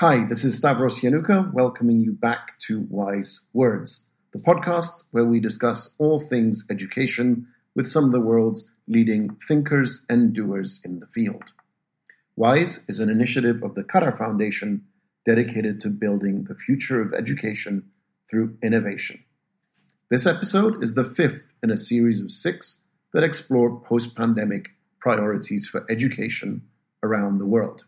Hi, this is Stavros Yiannouka, welcoming you back to Wise Words, the podcast where we discuss all things education with some of the world's leading thinkers and doers in the field. WISE is an initiative of the Qatar Foundation dedicated to building the future of education through innovation. This episode is the fifth in a series of six that explore post pandemic priorities for education around the world.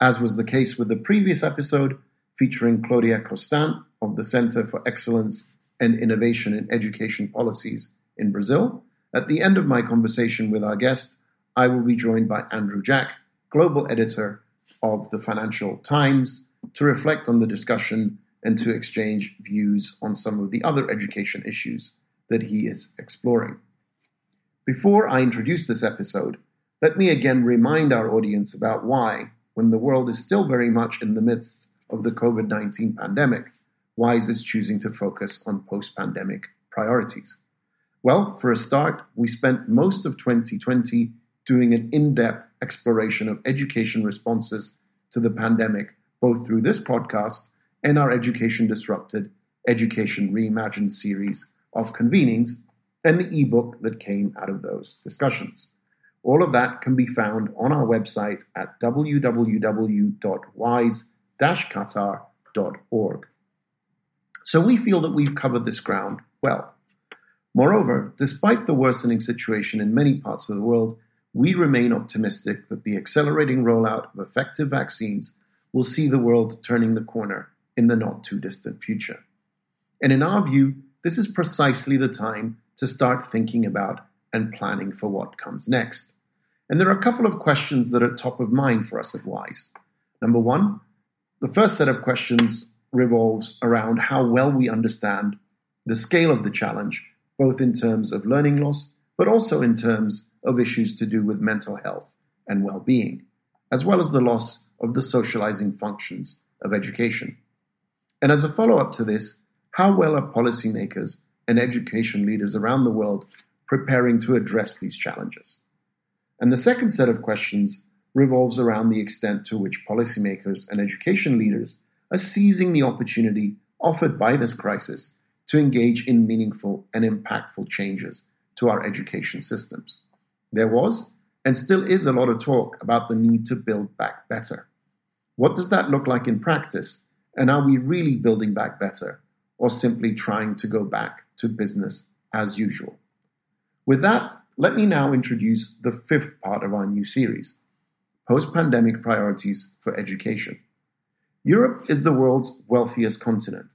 As was the case with the previous episode, featuring Claudia Costin of the Center for Excellence and Innovation in Education Policies in Brazil, at the end of my conversation with our guest, I will be joined by Andrew Jack, global editor of the Financial Times, to reflect on the discussion and to exchange views on some of the other education issues that he is exploring. Before I introduce this episode, let me again remind our audience about why, when the world is still very much in the midst of the COVID 19 pandemic, WISE is choosing to focus on post pandemic priorities. Well, for a start, we spent most of 2020 doing an in depth exploration of education responses to the pandemic, both through this podcast and our Education Disrupted Education Reimagined series of convenings and the ebook that came out of those discussions. All of that can be found on our website at www.wise-qatar.org. So we feel that we've covered this ground well. Moreover, despite the worsening situation in many parts of the world, we remain optimistic that the accelerating rollout of effective vaccines will see the world turning the corner in the not too distant future. And in our view, this is precisely the time to start thinking about and planning for what comes next. And there are a couple of questions that are top of mind for us at WISE. Number one, the first set of questions revolves around how well we understand the scale of the challenge, both in terms of learning loss, but also in terms of issues to do with mental health and well being, as well as the loss of the socializing functions of education. And as a follow up to this, how well are policymakers and education leaders around the world preparing to address these challenges? And the second set of questions revolves around the extent to which policymakers and education leaders are seizing the opportunity offered by this crisis to engage in meaningful and impactful changes to our education systems. There was and still is a lot of talk about the need to build back better. What does that look like in practice? And are we really building back better or simply trying to go back to business as usual. With that, let me now introduce the fifth part of our new series Post Pandemic Priorities for Education. Europe is the world's wealthiest continent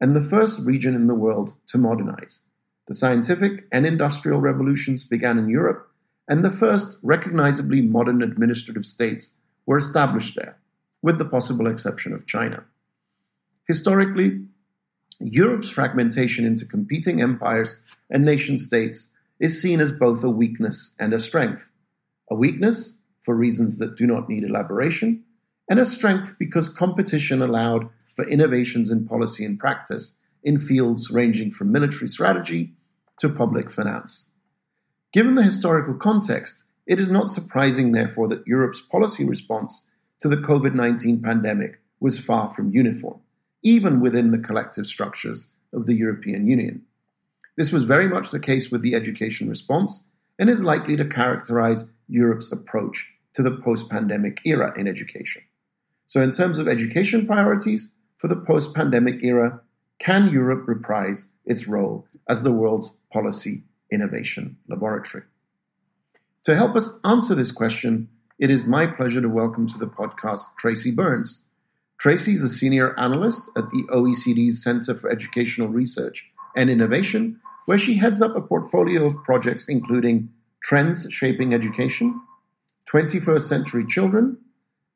and the first region in the world to modernize. The scientific and industrial revolutions began in Europe, and the first recognizably modern administrative states were established there, with the possible exception of China. Historically, Europe's fragmentation into competing empires and nation states is seen as both a weakness and a strength. A weakness for reasons that do not need elaboration, and a strength because competition allowed for innovations in policy and practice in fields ranging from military strategy to public finance. Given the historical context, it is not surprising, therefore, that Europe's policy response to the COVID 19 pandemic was far from uniform even within the collective structures of the European Union. This was very much the case with the education response and is likely to characterize Europe's approach to the post pandemic era in education. So, in terms of education priorities for the post pandemic era, can Europe reprise its role as the world's policy innovation laboratory? To help us answer this question, it is my pleasure to welcome to the podcast Tracy Burns. Tracy is a senior analyst at the OECD's Center for Educational Research and Innovation, where she heads up a portfolio of projects including Trends Shaping Education, 21st Century Children,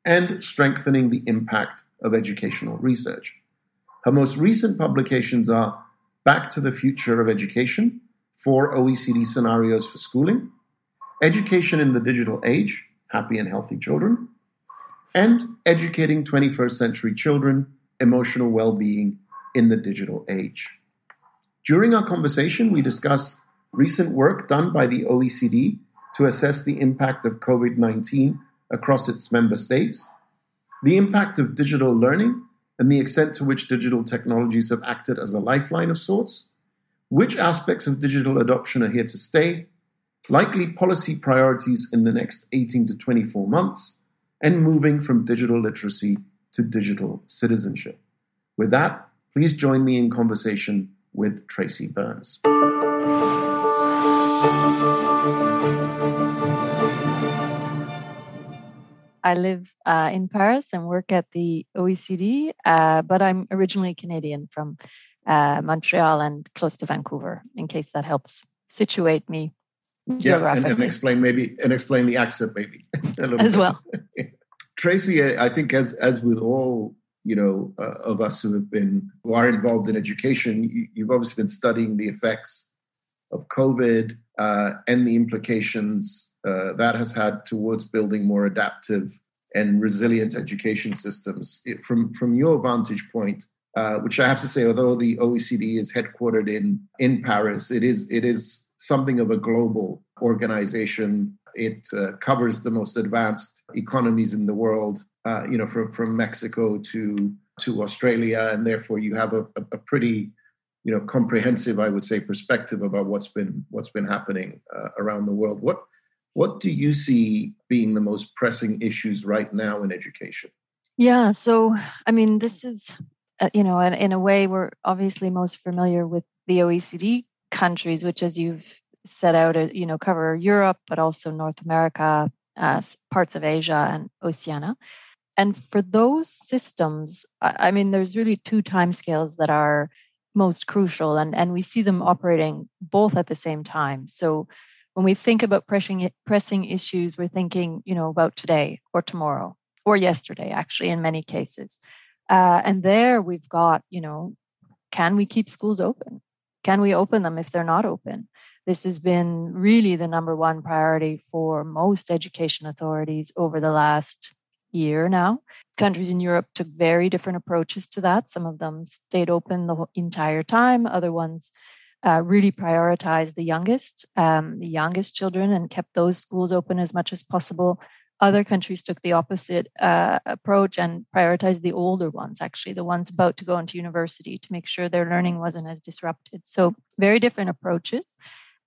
and Strengthening the Impact of Educational Research. Her most recent publications are Back to the Future of Education, Four OECD Scenarios for Schooling, Education in the Digital Age, Happy and Healthy Children, and educating 21st century children emotional well being in the digital age. During our conversation, we discussed recent work done by the OECD to assess the impact of COVID 19 across its member states, the impact of digital learning and the extent to which digital technologies have acted as a lifeline of sorts, which aspects of digital adoption are here to stay, likely policy priorities in the next 18 to 24 months, and moving from digital literacy to digital citizenship. With that, please join me in conversation with Tracy Burns. I live uh, in Paris and work at the OECD, uh, but I'm originally Canadian from uh, Montreal and close to Vancouver, in case that helps situate me. Yeah, and, and, explain maybe and explain the accent maybe as bit. As well. Tracy, I think as as with all you know uh, of us who have been who are involved in education, you, you've obviously been studying the effects of COVID uh, and the implications uh, that has had towards building more adaptive and resilient education systems. It, from from your vantage point, uh, which I have to say, although the OECD is headquartered in in Paris, it is it is something of a global organization. It uh, covers the most advanced economies in the world, uh, you know, from from Mexico to to Australia, and therefore you have a, a pretty you know comprehensive i would say perspective about what's been what's been happening uh, around the world. What what do you see being the most pressing issues right now in education? Yeah so i mean this is uh, you know in, in a way we're obviously most familiar with the oecd countries which as you've set out uh, you know cover europe but also north america uh, parts of asia and oceania and for those systems I, mean there's really two timescales that are most crucial and, and we see them operating both at the same time. So when we think about pressing pressing issues we're thinking you know about today or tomorrow or yesterday actually in many cases. Uh, and there we've got you know can we keep schools open? Can we open them if they're not open? This has been really the number one priority for most education authorities over the last year now. Countries in Europe took very different approaches to that. Some of them stayed open the entire time, other ones uh, really prioritized the youngest, um, the youngest children, and kept those schools open as much as possible. Other countries took the opposite uh, approach and prioritized the older ones, actually, the ones about to go into university to make sure their learning wasn't as disrupted. So, very different approaches.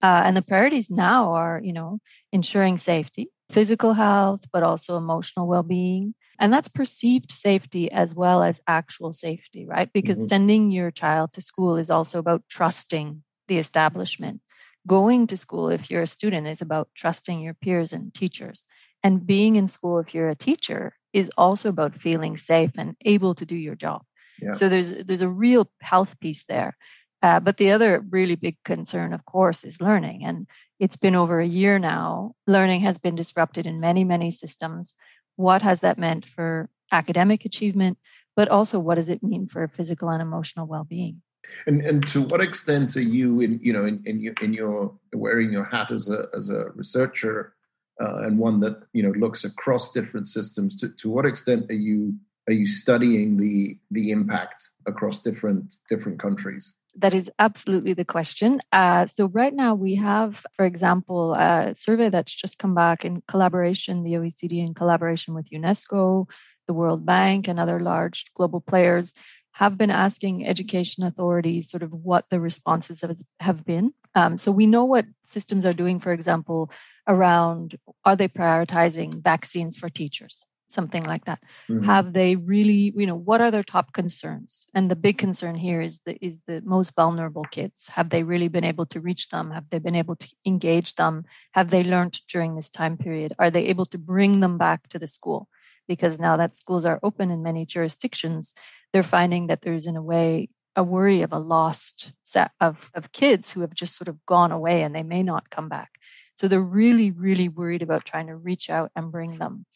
Uh, and the priorities now are, you know, ensuring safety, physical health, but also emotional well being. And that's perceived safety as well as actual safety, right? Because mm-hmm. sending your child to school is also about trusting the establishment. Going to school, if you're a student, is about trusting your peers and teachers. And being in school, if you're a teacher, is also about feeling safe and able to do your job. Yeah. So there's there's a real health piece there. Uh, but the other really big concern, of course, is learning. And it's been over a year now. Learning has been disrupted in many, many systems. What has that meant for academic achievement? But also, what does it mean for physical and emotional well being? And and to what extent are you in you know in in your, in your wearing your hat as a as a researcher uh, and one that you know looks across different systems? To to what extent are you are you studying the the impact across different different countries? That is absolutely the question. Uh, so right now we have, for example, a survey that's just come back in collaboration, the OECD in collaboration with UNESCO, the World Bank, and other large global players have been asking education authorities sort of what the responses have been. Um, so we know what systems are doing, for example, around are they prioritizing vaccines for teachers? Something like that. Mm-hmm. have they really you know what are their top concerns? And the big concern here is the is the most vulnerable kids. Have they really been able to reach them? Have they been able to engage them? Have they learned during this time period? Are they able to bring them back to the school? Because now that schools are open in many jurisdictions they're finding that there's in a way a worry of a lost set of, of kids who have just sort of gone away and they may not come back. So they're really really worried about trying to reach out and bring them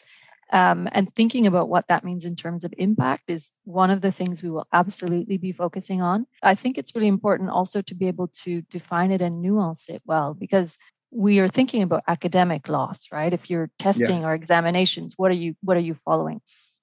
um, and thinking about what that means in terms of impact is one of the things we will absolutely be focusing on. I think it's really important also to be able to define it and nuance it well because we are thinking about academic loss, right? If you're testing yeah. or examinations, what are you what are you following?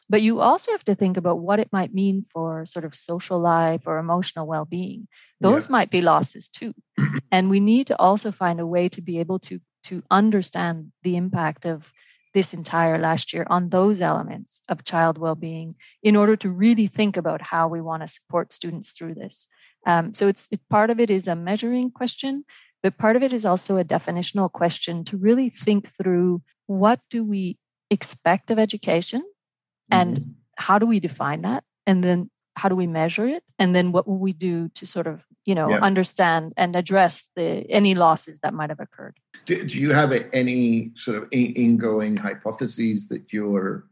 But you also have to think about what it might mean for sort of social life or emotional well-being. Those yeah. might be losses too. and we need to also find a way to be able to to understand the impact of this entire last year on those elements of child well-being in order to really think about how we want to support students through this um, so it's it, part of it is a measuring question but part of it is also a definitional question to really think through what do we expect of education and mm-hmm. how do we define that and then how do we measure it? And then what will we do to sort of you know yeah. understand and address the any losses that might have occurred? Do, do you have any sort of ingoing hypotheses that you're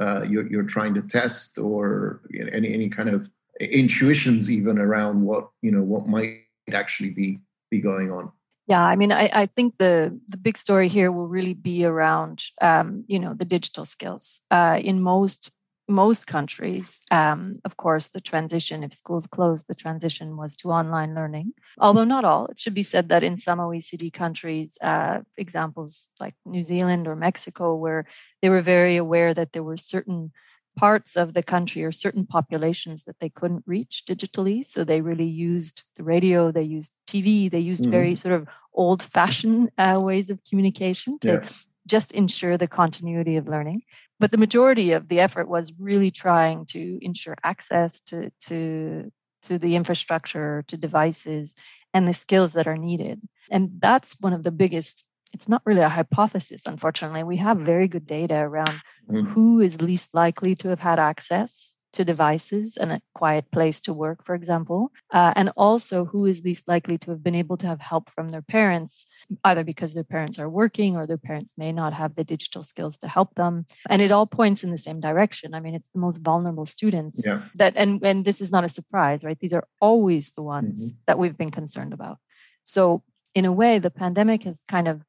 uh, you're, you're trying to test or any any kind of intuitions even around what you know what might actually be be going on? Yeah i mean i, I think the the big story here will really be around um, you know the digital skills. Uh, in most most countries, um, of course, the transition, if schools closed, the transition was to online learning. Although not all, it should be said that in some OECD countries, uh, examples like New Zealand or Mexico, where they were very aware that there were certain parts of the country or certain populations that they couldn't reach digitally. So they really used the radio, they used TV, they used mm-hmm. very sort of old fashioned uh, ways of communication to yeah. just ensure the continuity of learning but the majority of the effort was really trying to ensure access to to to the infrastructure to devices and the skills that are needed. And that's one of the biggest it's not really a hypothesis unfortunately. We have very good data around mm-hmm. who is least likely to have had access to devices and a quiet place to work, for example, uh, and also who is least likely to have been able to have help from their parents, either because their parents are working or their parents may not have the digital skills to help them. And it all points in the same direction. I mean, it's the most vulnerable students yeah. that, and, and this is not a surprise, right? These are always the ones mm-hmm. that we've been concerned about. So, in a way, the pandemic has kind of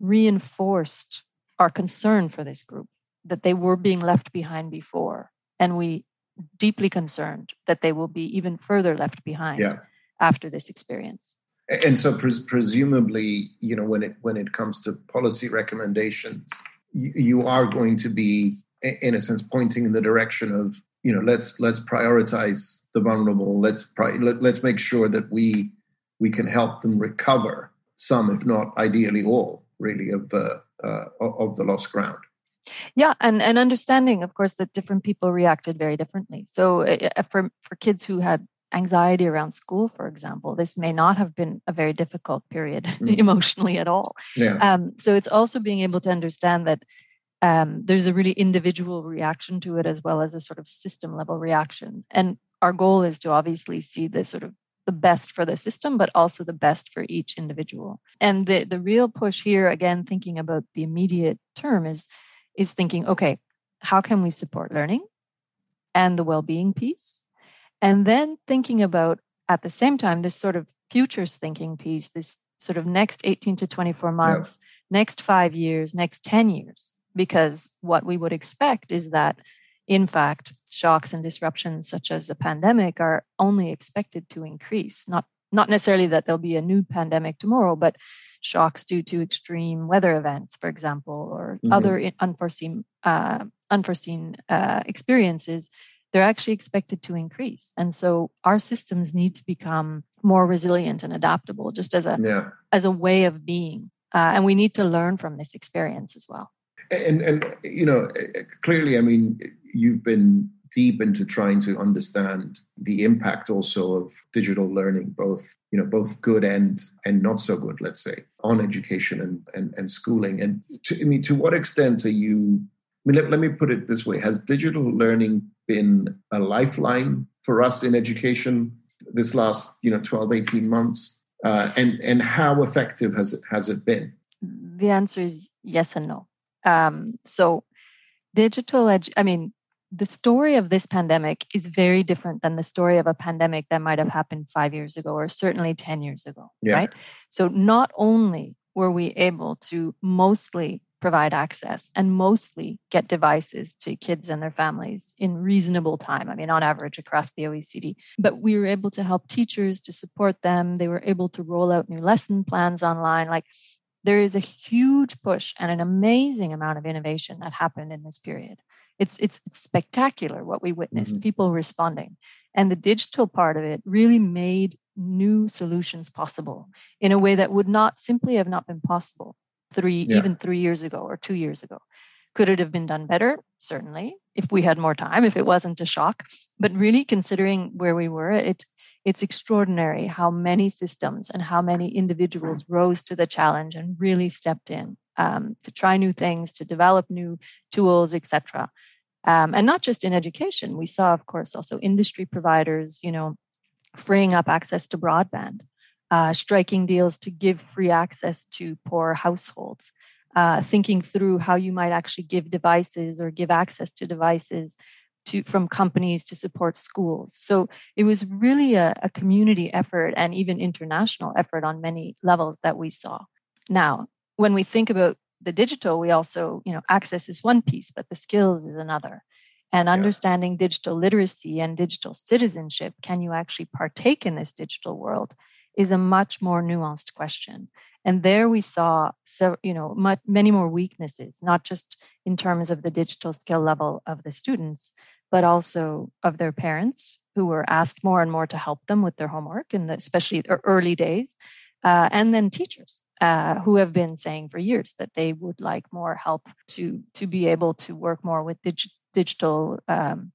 reinforced our concern for this group that they were being left behind before and we deeply concerned that they will be even further left behind yeah. after this experience. And so, pres- presumably, you know, when it when it comes to policy recommendations, you, you are going to be, in a sense, pointing in the direction of, you know, let's let's prioritize the vulnerable. Let's pri- let, let's make sure that we we can help them recover some, if not ideally all, really of the uh, of the lost ground yeah and and understanding of course that different people reacted very differently so uh, for for kids who had anxiety around school for example this may not have been a very difficult period mm. emotionally at all yeah. um, so it's also being able to understand that um, there's a really individual reaction to it as well as a sort of system level reaction and our goal is to obviously see the sort of the best for the system but also the best for each individual and the the real push here again thinking about the immediate term is is thinking, okay, how can we support learning and the well being piece? And then thinking about at the same time this sort of futures thinking piece, this sort of next 18 to 24 months, next five years, next 10 years. Because what we would expect is that, in fact, shocks and disruptions such as a pandemic are only expected to increase. Not, not necessarily that there'll be a new pandemic tomorrow, but shocks due to extreme weather events, for example, or mm-hmm. other unforeseen uh, unforeseen uh, experiences, they're actually expected to increase. And so our systems need to become more resilient and adaptable, just as a yeah. as a way of being. Uh, and we need to learn from this experience as well. And and you know, clearly, I mean, you've been deep into trying to understand the impact also of digital learning, both you know both good and and not so good, let's say, on education and and, and schooling. And to, I mean, to what extent are you? I mean, let, let me put it this way: Has digital learning been a lifeline for us in education this last you know 12, 18 months? Uh, and and how effective has it has it been? The answer is yes and no. Um, so digital edu- i mean the story of this pandemic is very different than the story of a pandemic that might have happened five years ago or certainly 10 years ago, yeah. right? So, not only were we able to mostly provide access and mostly get devices to kids and their families in reasonable time. I mean, on average across the OECD. But we were able to help teachers to support them. They were able to roll out new lesson plans online. Like, there is a huge push and an amazing amount of innovation that happened in this period it's it's, it's spectacular what we witnessed mm-hmm. people responding and the digital part of it really made new solutions possible in a way that would not simply have not been possible three yeah. even three years ago or two years ago Could it have been done better? Certainly, if we had more time, if it wasn't a shock. But really, considering where we were, it it's extraordinary how many systems and how many individuals rose to the challenge and really stepped in um, to try new things, to develop new tools, etc. Um, and not just in education. We saw, of course, also industry providers, you know, freeing up access to broadband, uh, striking deals to give free access to poor households, uh, thinking through how you might actually give devices or give access to devices to from companies to support schools. So it was really a, a community effort and even international effort on many levels that we saw. Now, when we think about the digital, we also, you know, access is one piece, but the skills is another. And yeah. understanding digital literacy and digital citizenship, can you actually partake in this digital world, is a much more nuanced question. And there we saw, so, you know, much, many more weaknesses, not just in terms of the digital skill level of the students, but also of their parents who were asked more and more to help them with their homework, in the, especially early days, uh, and then teachers uh, who have been saying for years that they would like more help to to be able to work more with dig- digital um,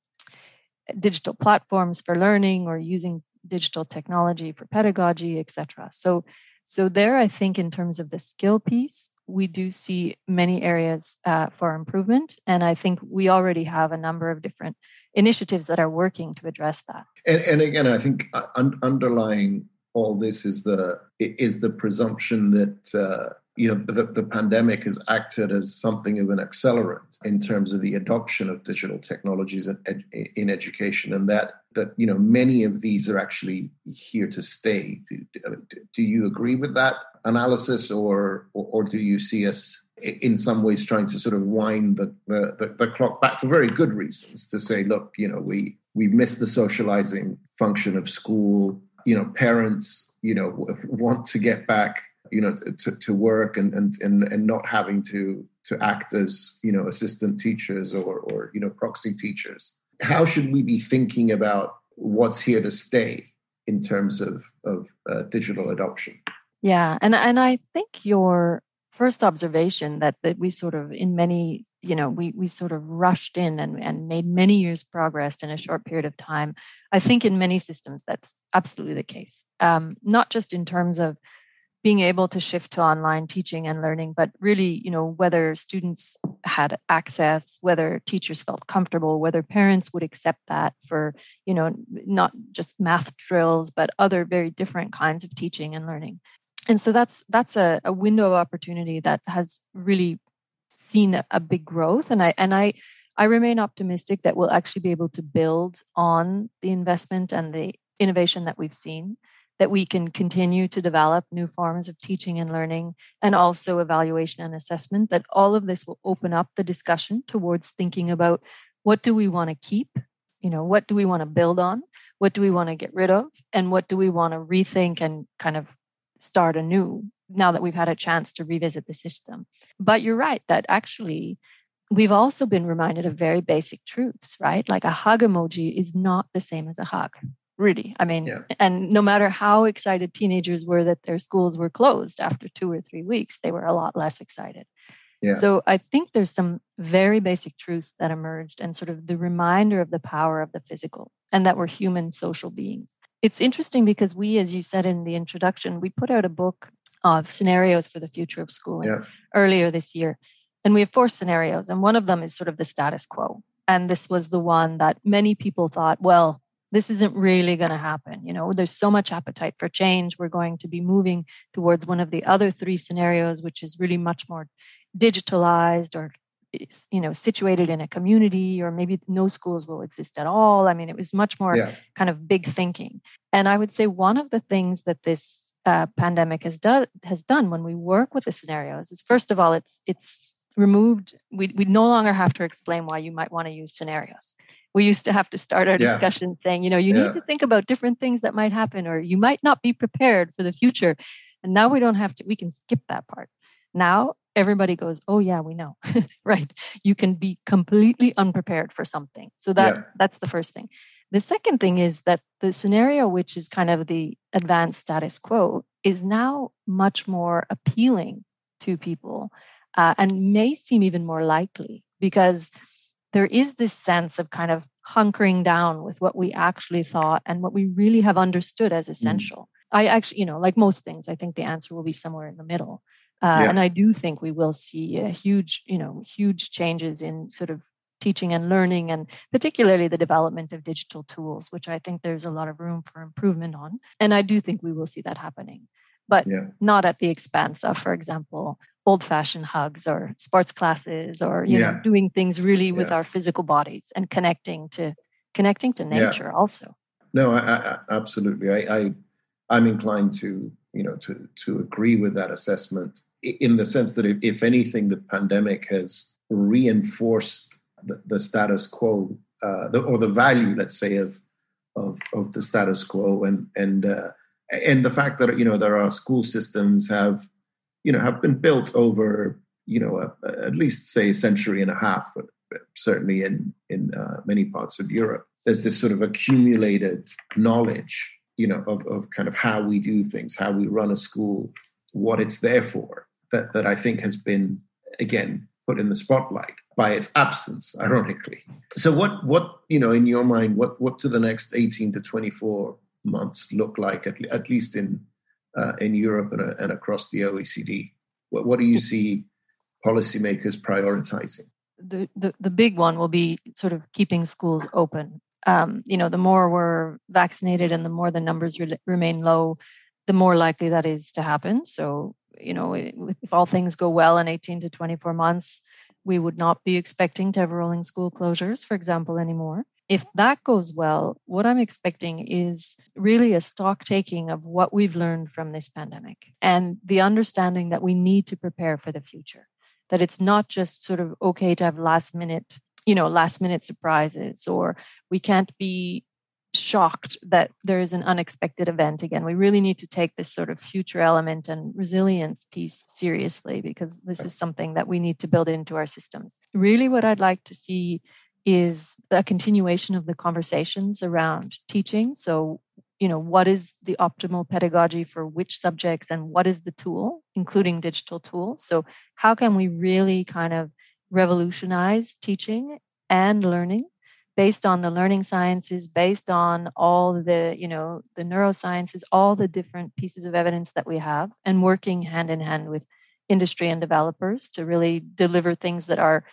digital platforms for learning or using digital technology for pedagogy, etc. So so there, I think in terms of the skill piece, we do see many areas uh, for improvement, and I think we already have a number of different initiatives that are working to address that. And, and again, I think uh, un- underlying all this is the is the presumption that uh, you know the, the pandemic has acted as something of an accelerant in terms of the adoption of digital technologies in, in education, and that that you know many of these are actually here to stay. Do, do you agree with that analysis, or, or, or do you see us in some ways trying to sort of wind the, the, the, clock back for very good reasons to say, look, you know, we we missed the socializing function of school you know parents you know want to get back you know to, to work and, and and and not having to to act as you know assistant teachers or or you know proxy teachers. How should we be thinking about what's here to stay in terms of of uh, digital adoption? Yeah and and i think your first observation that that we sort of in many you know we we sort of rushed in and, and made many years progress in a short period of time i think in many systems that's absolutely the case. Um, not just in terms of being able to shift to online teaching and learning but really you know whether students had access whether teachers felt comfortable whether parents would accept that for you know not just math drills but other very different kinds of teaching and learning and so that's that's a, a window of opportunity that has really seen a, big growth. And i and i i remain optimistic that we'll actually be able to build on the investment and the innovation that we've seen that we can continue to develop new forms of teaching and learning and also evaluation and assessment that all of this will open up the discussion towards thinking about what do we want to keep? You know what do we want to build on? What do we want to get rid of? And what do we want to rethink and kind of start anew now that we've had a chance to revisit the system. But you're right that actually we've also been reminded of very basic truths, right? Like a hug emoji is not the same as a hug. Really. I mean, yeah. and no matter how excited teenagers were that their schools were closed after two or three weeks, they were a lot less excited. Yeah. So I think there's some very basic truths that emerged and sort of the reminder of the power of the physical and that we're human social beings it's interesting because we, as you said in the introduction, we put out a book of scenarios for the future of schooling yeah. earlier this year. And we have four scenarios, and one of them is sort of the status quo. And this was the one that many people thought, well, this isn't really going to happen. You know, there's so much appetite for change. We're going to be moving towards one of the other three scenarios, which is really much more digitalized or you know situated in a community or maybe no schools will exist at all i mean it was much more yeah. kind of big thinking and i would say one of the things that this uh, pandemic has done has done when we work with the scenarios is first of all it's it's removed we, we no longer have to explain why you might want to use scenarios we used to have to start our yeah. discussion saying you know you yeah. need to think about different things that might happen or you might not be prepared for the future and now we don't have to we can skip that part now everybody goes, "Oh yeah, we know." right. You can be completely unprepared for something. So that yeah. that's the first thing. The second thing is that the scenario which is kind of the advanced status quo is now much more appealing to people uh, and may seem even more likely because there is this sense of kind of hunkering down with what we actually thought and what we really have understood as mm. essential. Mm. I actually, you know, like most things, I think the answer will be somewhere in the middle. Uh, yeah. And I do think we will see a huge, you know, huge changes in sort of teaching and learning, and particularly the development of digital tools, which I think there's a lot of room for improvement on. And I do think we will see that happening, but yeah. not at the expense of, for example, old fashioned hugs or sports classes or you yeah. know doing things really with our physical bodies and connecting to connecting to nature also no I, I, absolutely I, I i'm inclined to you know to to agree with that assessment in the sense that if, anything the pandemic has reinforced the, the status quo uh, the, or the value let's say of of of the status quo. And and uh, and the fact that you know there are school systems have you know have been built over you know a, a, at least say a century and a half certainly in in uh, many parts of Europe. There's this sort of accumulated knowledge you know of, of kind of how we do things how we run a school what it's there for that that I think has been again put in the spotlight by its absence ironically so what what you know in your mind what what do the next 18 to 24 months look like at, at least in uh, in Europe and, uh, and, across the OECD? What, what do you see policymakers prioritizing? The, the, the big one will be sort of keeping schools open. Um, you know, the more we're vaccinated and the more the numbers re- remain low, the more likely that is to happen. So, you know, if all things go well in 18 to 24 months, we would not be expecting to have rolling school closures, for example, anymore if that goes well, what I'm expecting is really a stock taking of what we've learned from this pandemic and the understanding that we need to prepare for the future. That it's not just sort of okay to have last minute, you know, last minute surprises, or we can't be shocked that there is an unexpected event again. We really need to take this sort of future element and resilience piece seriously because this is something that we need to build into our systems. Really, what I'd like to see is a continuation of the conversations around teaching. So, you know, what is the optimal pedagogy for which subjects and what is the tool, including digital tools? So, how can we really kind of revolutionize teaching and learning based on the learning sciences based on all the you know the neurosciences all the different pieces of evidence that we have and working hand in hand with industry and developers to really deliver things that are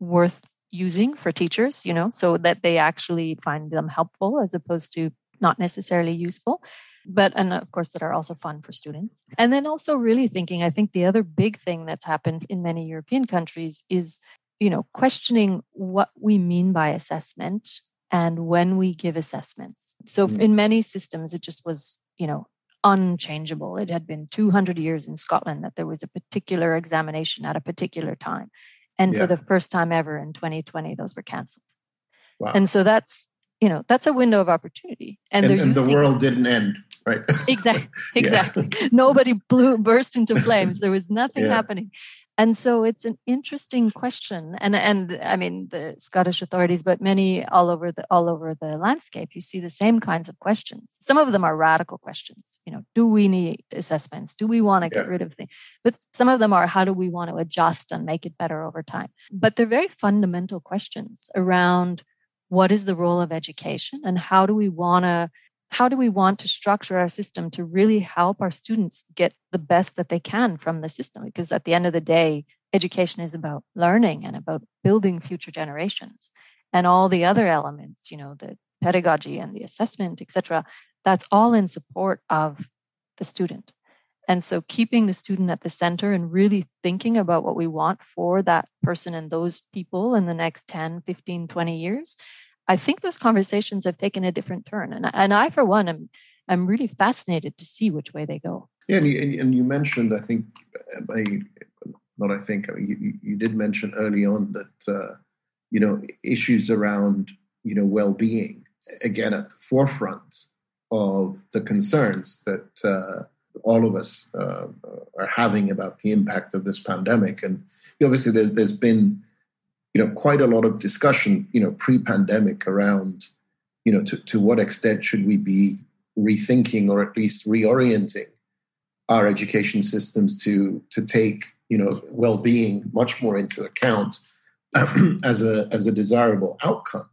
worth using for teachers, you know, so that they actually find them helpful as opposed to not necessarily useful. But, and of course, that are also fun for students. And then also really thinking, I think the other big thing that's happened in many European countries is, you know, questioning what we mean by assessment and when we give assessments. So mm-hmm. in many systems, it just was, you know, unchangeable. It had been 200 years in Scotland that there was a particular examination at a particular time. And yeah. for the first time ever in 2020, those were canceled. Wow. And so that's, you know, that's a window of opportunity. And, and, and the world didn't end, right? exactly. Exactly. Nobody blew burst into flames. There was nothing yeah. happening and so it's an interesting question and and i mean the scottish authorities but many all over the all over the landscape you see the same kinds of questions some of them are radical questions you know do we need assessments do we want to yeah. get rid of things but some of them are how do we want to adjust and make it better over time but they're very fundamental questions around what is the role of education and how do we want to how do we want to structure our system to really help our students get the best that they can from the system? Because at the end of the day, education is about learning and about building future generations. And all the other elements, you know, the pedagogy and the assessment, etc., that's all in support of the student. And so keeping the student at the center and really thinking about what we want for that person and those people in the next 10, 15, 20 years I think those conversations have taken a different turn, and and I for one am I'm really fascinated to see which way they go. Yeah, and you, and you mentioned I think I, not I think you, you did mention early on that uh, you know issues around you know well-being again at the forefront of the concerns that uh, all of us uh, are having about the impact of this pandemic, and obviously there, there's been you know, quite a lot of discussion, you know, pre-pandemic around, you know, to, to what extent should we be rethinking or at least reorienting our education systems to to take, you know, well-being much more into account, as a as a desirable outcome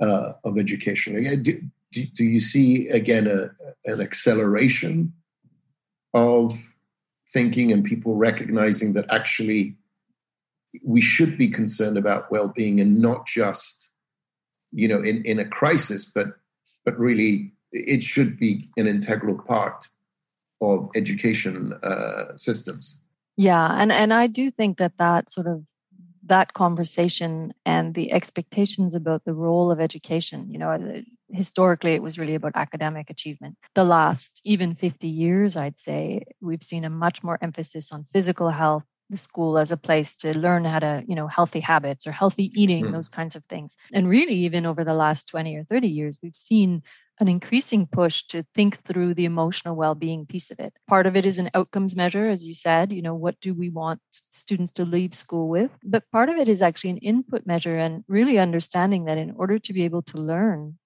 uh, of education. Do, do, do, you see again a, an acceleration of thinking and people recognizing that actually we should be concerned about well-being and not just you know in, in a crisis but but really it should be an integral part of education uh, systems. Yeah and and i do think that that sort of that conversation and the expectations about the role of education you know historically it was really about academic achievement. The last even 50 years i'd say we've seen a much more emphasis on physical health the school as a place to learn how to you know healthy habits or healthy eating mm. those kinds of things. And really even over the last 20 or 30 years we've seen an increasing push to think through the emotional well-being piece of it. Part of it is an outcomes measure as you said you know what do we want students to leave school with? But part of it is actually an input measure and really understanding that in order to be able to learn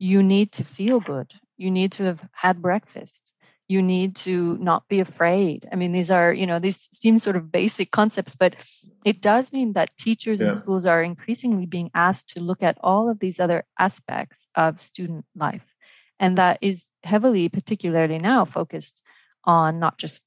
you need to feel good. You need to have had breakfast you need to not be afraid. I mean these are you know these seem sort of basic concepts but it does mean that teachers yeah. and schools are increasingly being asked to look at all of these other aspects of student life. And that is heavily particularly now focused on not just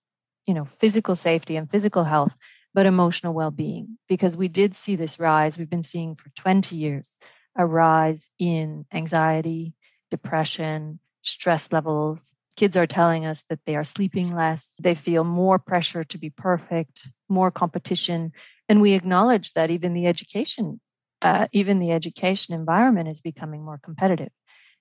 you know physical safety and physical health but emotional well-being. Because we did see this rise we've been seeing for 20 years a rise in anxiety depression stress levels kids are telling us that they are sleeping less, they feel more pressure to be perfect, more competition. And we acknowledge that even the education, uh, even the education environment is becoming more competitive.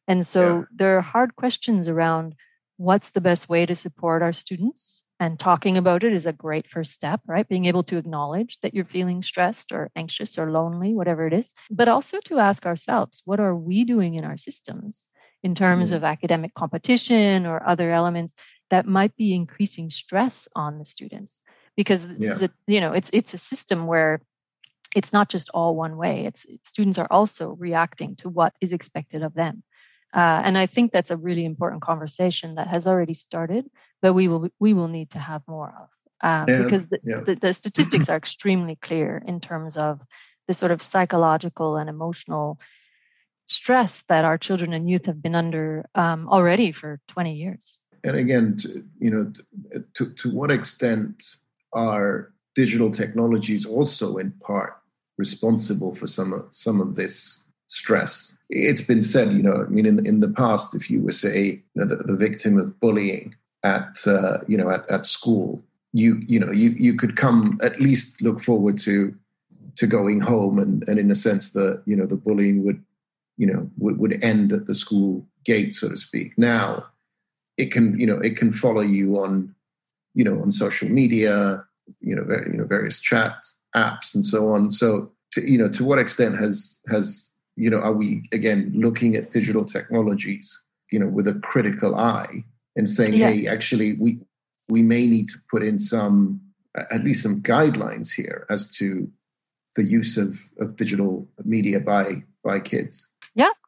And so yeah. there are hard questions around what's the best way to support our students. And talking about it is a great first step, right? Being able to acknowledge that you're feeling stressed or anxious or lonely, whatever it is, but also to ask ourselves, what are we doing in our systems in terms mm-hmm. of academic competition or other elements that might be increasing stress on the students because this yeah. is a you know it's it's a system where it's not just all one way it's students are also reacting to what is expected of them uh, and i think that's a really important conversation that has already started but we will we will need to have more of um, yeah. because the, yeah. the, the statistics are extremely clear in terms of the sort of psychological and emotional stress that our children and youth have been under um, already for 20 years. And again, to, you know, to, to what extent are digital technologies also in part responsible for some of, some of this stress? It's been said, you know, I mean, in, in the past, if you were, say, you know, the, the victim of bullying at, uh, you know, at, at school, you, you know, you, you could come at least look forward to to going home and, and in a sense the you know the bullying would you know would, would end at the school gate so to speak now it can you know it can follow you on you know on social media you know, very, you know various chat apps and so on so to, you know to what extent has has you know are we again looking at digital technologies you know with a critical eye and saying yeah. hey actually we we may need to put in some at least some guidelines here as to the use of, of digital media by by kids.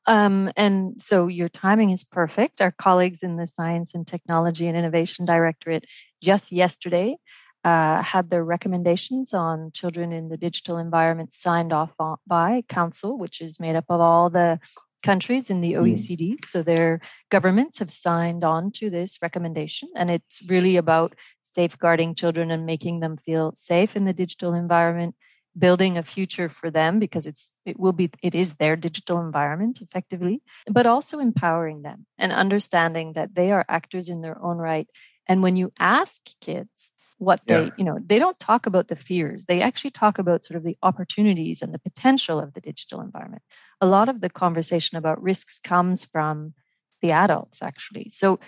Um, and so your timing is perfect. Our colleagues in the Science and Technology and Innovation Directorate just yesterday uh, had their recommendations on children in the digital environment signed off on, by Council, which is made up of all the countries in the OECD. Mm. So their governments have signed on to this recommendation. And it's really about safeguarding children and making them feel safe in the digital environment building a future for them because it's it will be it is their digital environment effectively but also empowering them and understanding that they are actors in their own right. And when you ask kids what they yeah. you know they don't talk about the fears. They actually talk about sort of the opportunities and the potential of the digital environment. A lot of the conversation about risks comes from the adults actually. So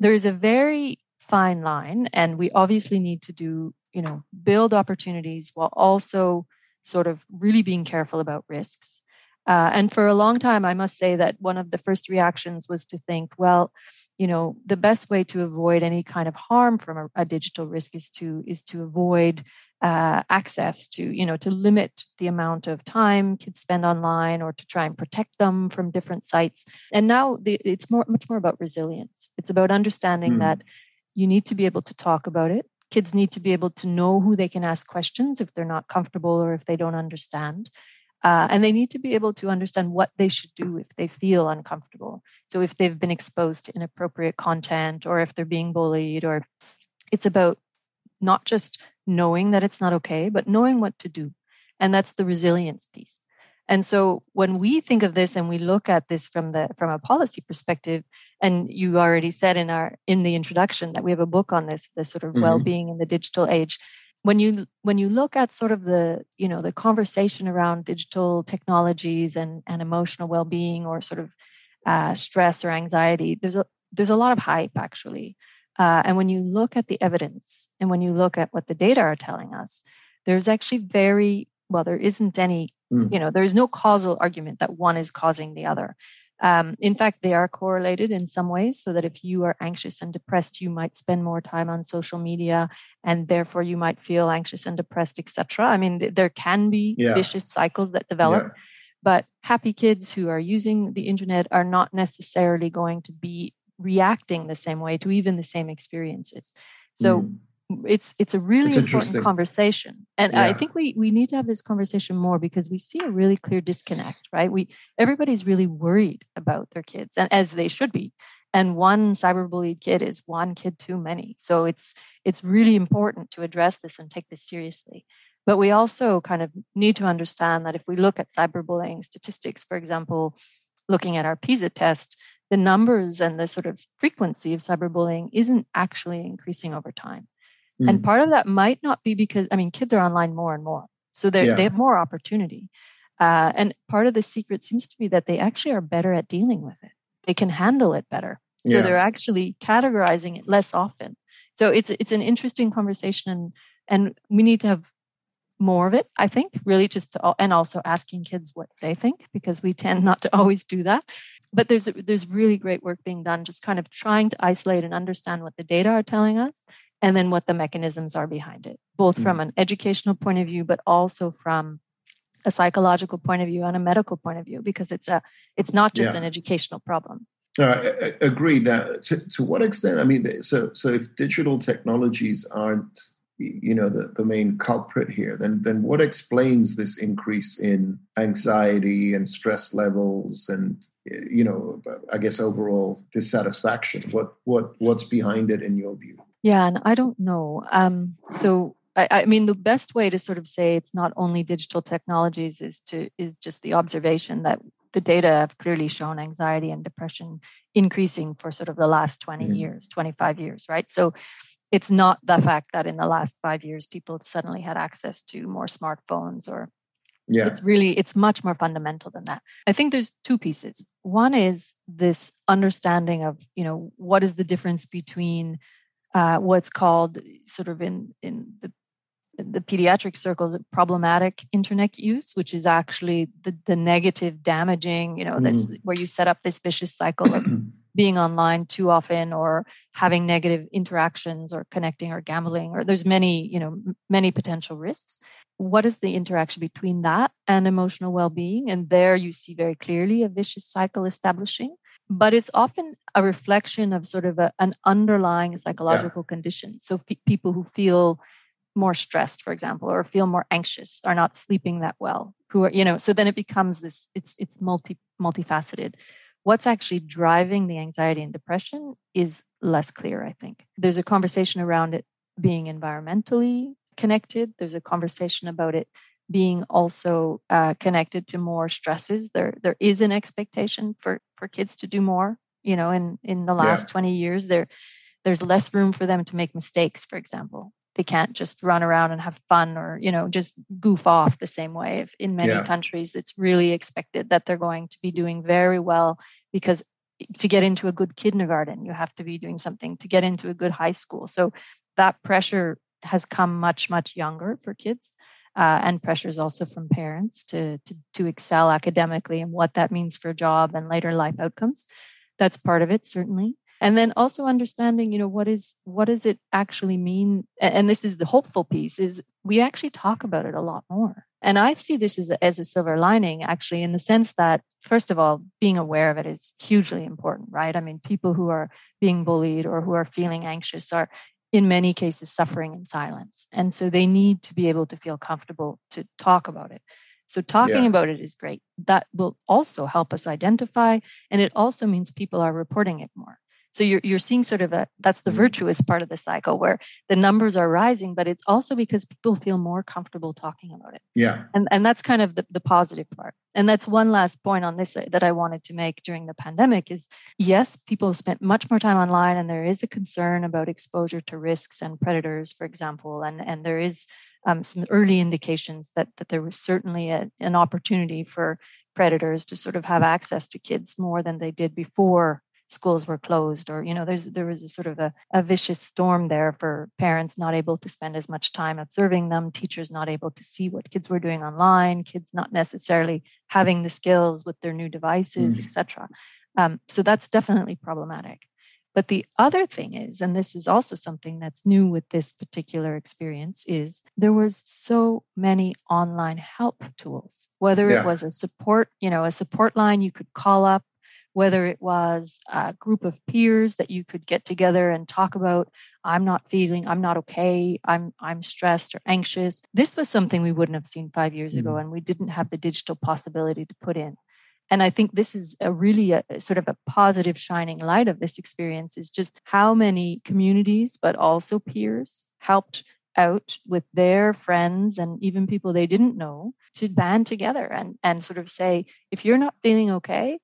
there is a very fine line and we obviously need to do you know build opportunities while also sort of really being careful about risks. Uh, and for a long time i must say that one of the first reactions was to think well you know the best way to avoid any kind of harm from a, a digital risk is to is to avoid uh, access to you know to limit the amount of time kids spend online or to try and protect them from different sites. And now the, it's more much more about resilience. It's about understanding mm. that you need to be able to talk about it kids need to be able to know who they can ask questions if they're not comfortable or if they don't understand uh, and they need to be able to understand what they should do if they feel uncomfortable. So, if they've been exposed to inappropriate content or if they're being bullied, or it's about not just knowing that it's not okay, but knowing what to do. And that's the resilience piece. And so when we think of this and we look at this from the from a policy perspective, and you already said in our in the introduction that we have a book on this, the sort of mm-hmm. well-being in the digital age when you when you look at sort of the you know the conversation around digital technologies and and emotional well-being or sort of uh, stress or anxiety there's a there's a lot of hype actually uh, and when you look at the evidence and when you look at what the data are telling us there's actually very well there isn't any mm. you know there is no causal argument that one is causing the other um, in fact, they are correlated in some ways, so that if you are anxious and depressed, you might spend more time on social media, and therefore you might feel anxious and depressed, etc. I mean, th- there can be yeah. vicious cycles that develop, yeah. but happy kids who are using the internet are not necessarily going to be reacting the same way to even the same experiences. So mm it's it's a really it's important conversation. And yeah. i think we we need to have this conversation more because we see a really clear disconnect right? We everybody's really worried about their kids and as they should be. And one cyberbullied kid is one kid too many. So it's it's really important to address this and take this seriously. But we also kind of need to understand that if we look at cyberbullying statistics for example looking at our pisa test the numbers and the sort of frequency of cyberbullying isn't actually increasing over time Mm. And part of that might not be because, I mean, kids are online more and more. So yeah. they have more opportunity. Uh, and part of the secret seems to be that they actually are better at dealing with it. They can handle it better. So yeah. they're actually categorizing it less often. So it's it's an interesting conversation, and and we need to have more of it. I think really just to, and also asking kids what they think because we tend not to always do that. But there's there's really great work being done, just kind of trying to isolate and understand what the data are telling us, and then what the mechanisms are behind it, both mm-hmm. from an educational point of view, but also from a psychological point of view and a medical point of view, because it's a it's not just yeah. an educational problem. Uh, agreed. That to, to what extent? I mean, so so if digital technologies aren't you know the, the main culprit here then then what explains this increase in anxiety and stress levels and you know i guess overall dissatisfaction what what what's behind it in your view yeah, and I don't know. Um, so I, I, mean, the best way to sort of say it's not only digital technologies is to is just the observation that the data have clearly shown anxiety and depression increasing for sort of the last 20 mm-hmm. years, 25 years, right? So it's not the fact that in the last five years people suddenly had access to more smartphones or yeah. it's really it's much more fundamental than that i think there's two pieces one is this understanding of you know what is the difference between uh, what's called sort of in in the the pediatric circles problematic internet use which is actually the, the negative damaging you know mm. this where you set up this vicious cycle of being online too often or having negative interactions or connecting or gambling or there's many you know many potential risks. What is the interaction between that and emotional well-being? And there you see very clearly a vicious cycle establishing but it's often a reflection of sort of a, an underlying psychological yeah. condition. So f- people who feel more stressed, for example, or feel more anxious, are not sleeping that well. Who are, you know, so then it becomes this. It's it's multi multifaceted. What's actually driving the anxiety and depression is less clear. I think there's a conversation around it being environmentally connected. There's a conversation about it being also uh, connected to more stresses. There, there is an expectation for for kids to do more. You know, in in the last yeah. twenty years, there there's less room for them to make mistakes. For example, they can't just run around and have fun or you know just goof off the same way. If in many yeah. countries, it's really expected that they're going to be doing very well because to get into a good kindergarten, you have to be doing something to get into a good high school. So that pressure has come much much younger for kids uh, and pressures also from parents to, to to excel academically and what that means for job and later life outcomes. That's part of it, certainly. And then also understanding, you know, what is what does it actually mean? And this is the hopeful piece: is we actually talk about it a lot more. And I see this as a, as a silver lining, actually, in the sense that, first of all, being aware of it is hugely important, right? I mean, people who are being bullied or who are feeling anxious are in many cases suffering in silence. And so they need to be able to feel comfortable to talk about it. So talking yeah. about it is great. That will also help us identify, and it also means people are reporting it more. So you're you're seeing sort of a that's the mm-hmm. virtuous part of the cycle where the numbers are rising, but it's also because people feel more comfortable talking about it. Yeah. And and that's kind of the, the positive part. And that's one last point on this that I wanted to make during the pandemic is yes, people have spent much more time online and there is a concern about exposure to risks and predators, for example, and and there is um, some early indications that that there was certainly a, an opportunity for predators to sort of have access to kids more than they did before schools were closed or you know there's there was a sort of a, a vicious storm there for parents not able to spend as much time observing them teachers not able to see what kids were doing online kids not necessarily having the skills with their new devices mm. etc um, so that's definitely problematic but the other thing is and this is also something that's new with this particular experience is there was so many online help tools whether yeah. it was a support you know a support line you could call up whether it was a group of peers that you could get together and talk about i'm not feeling i'm not okay i'm i'm stressed or anxious this was something we wouldn't have seen 5 years mm-hmm. ago and we didn't have the digital possibility to put in and i think this is a really a, sort of a positive shining light of this experience is just how many communities but also peers helped out with their friends and even people they didn't know to band together and and sort of say if you're not feeling okay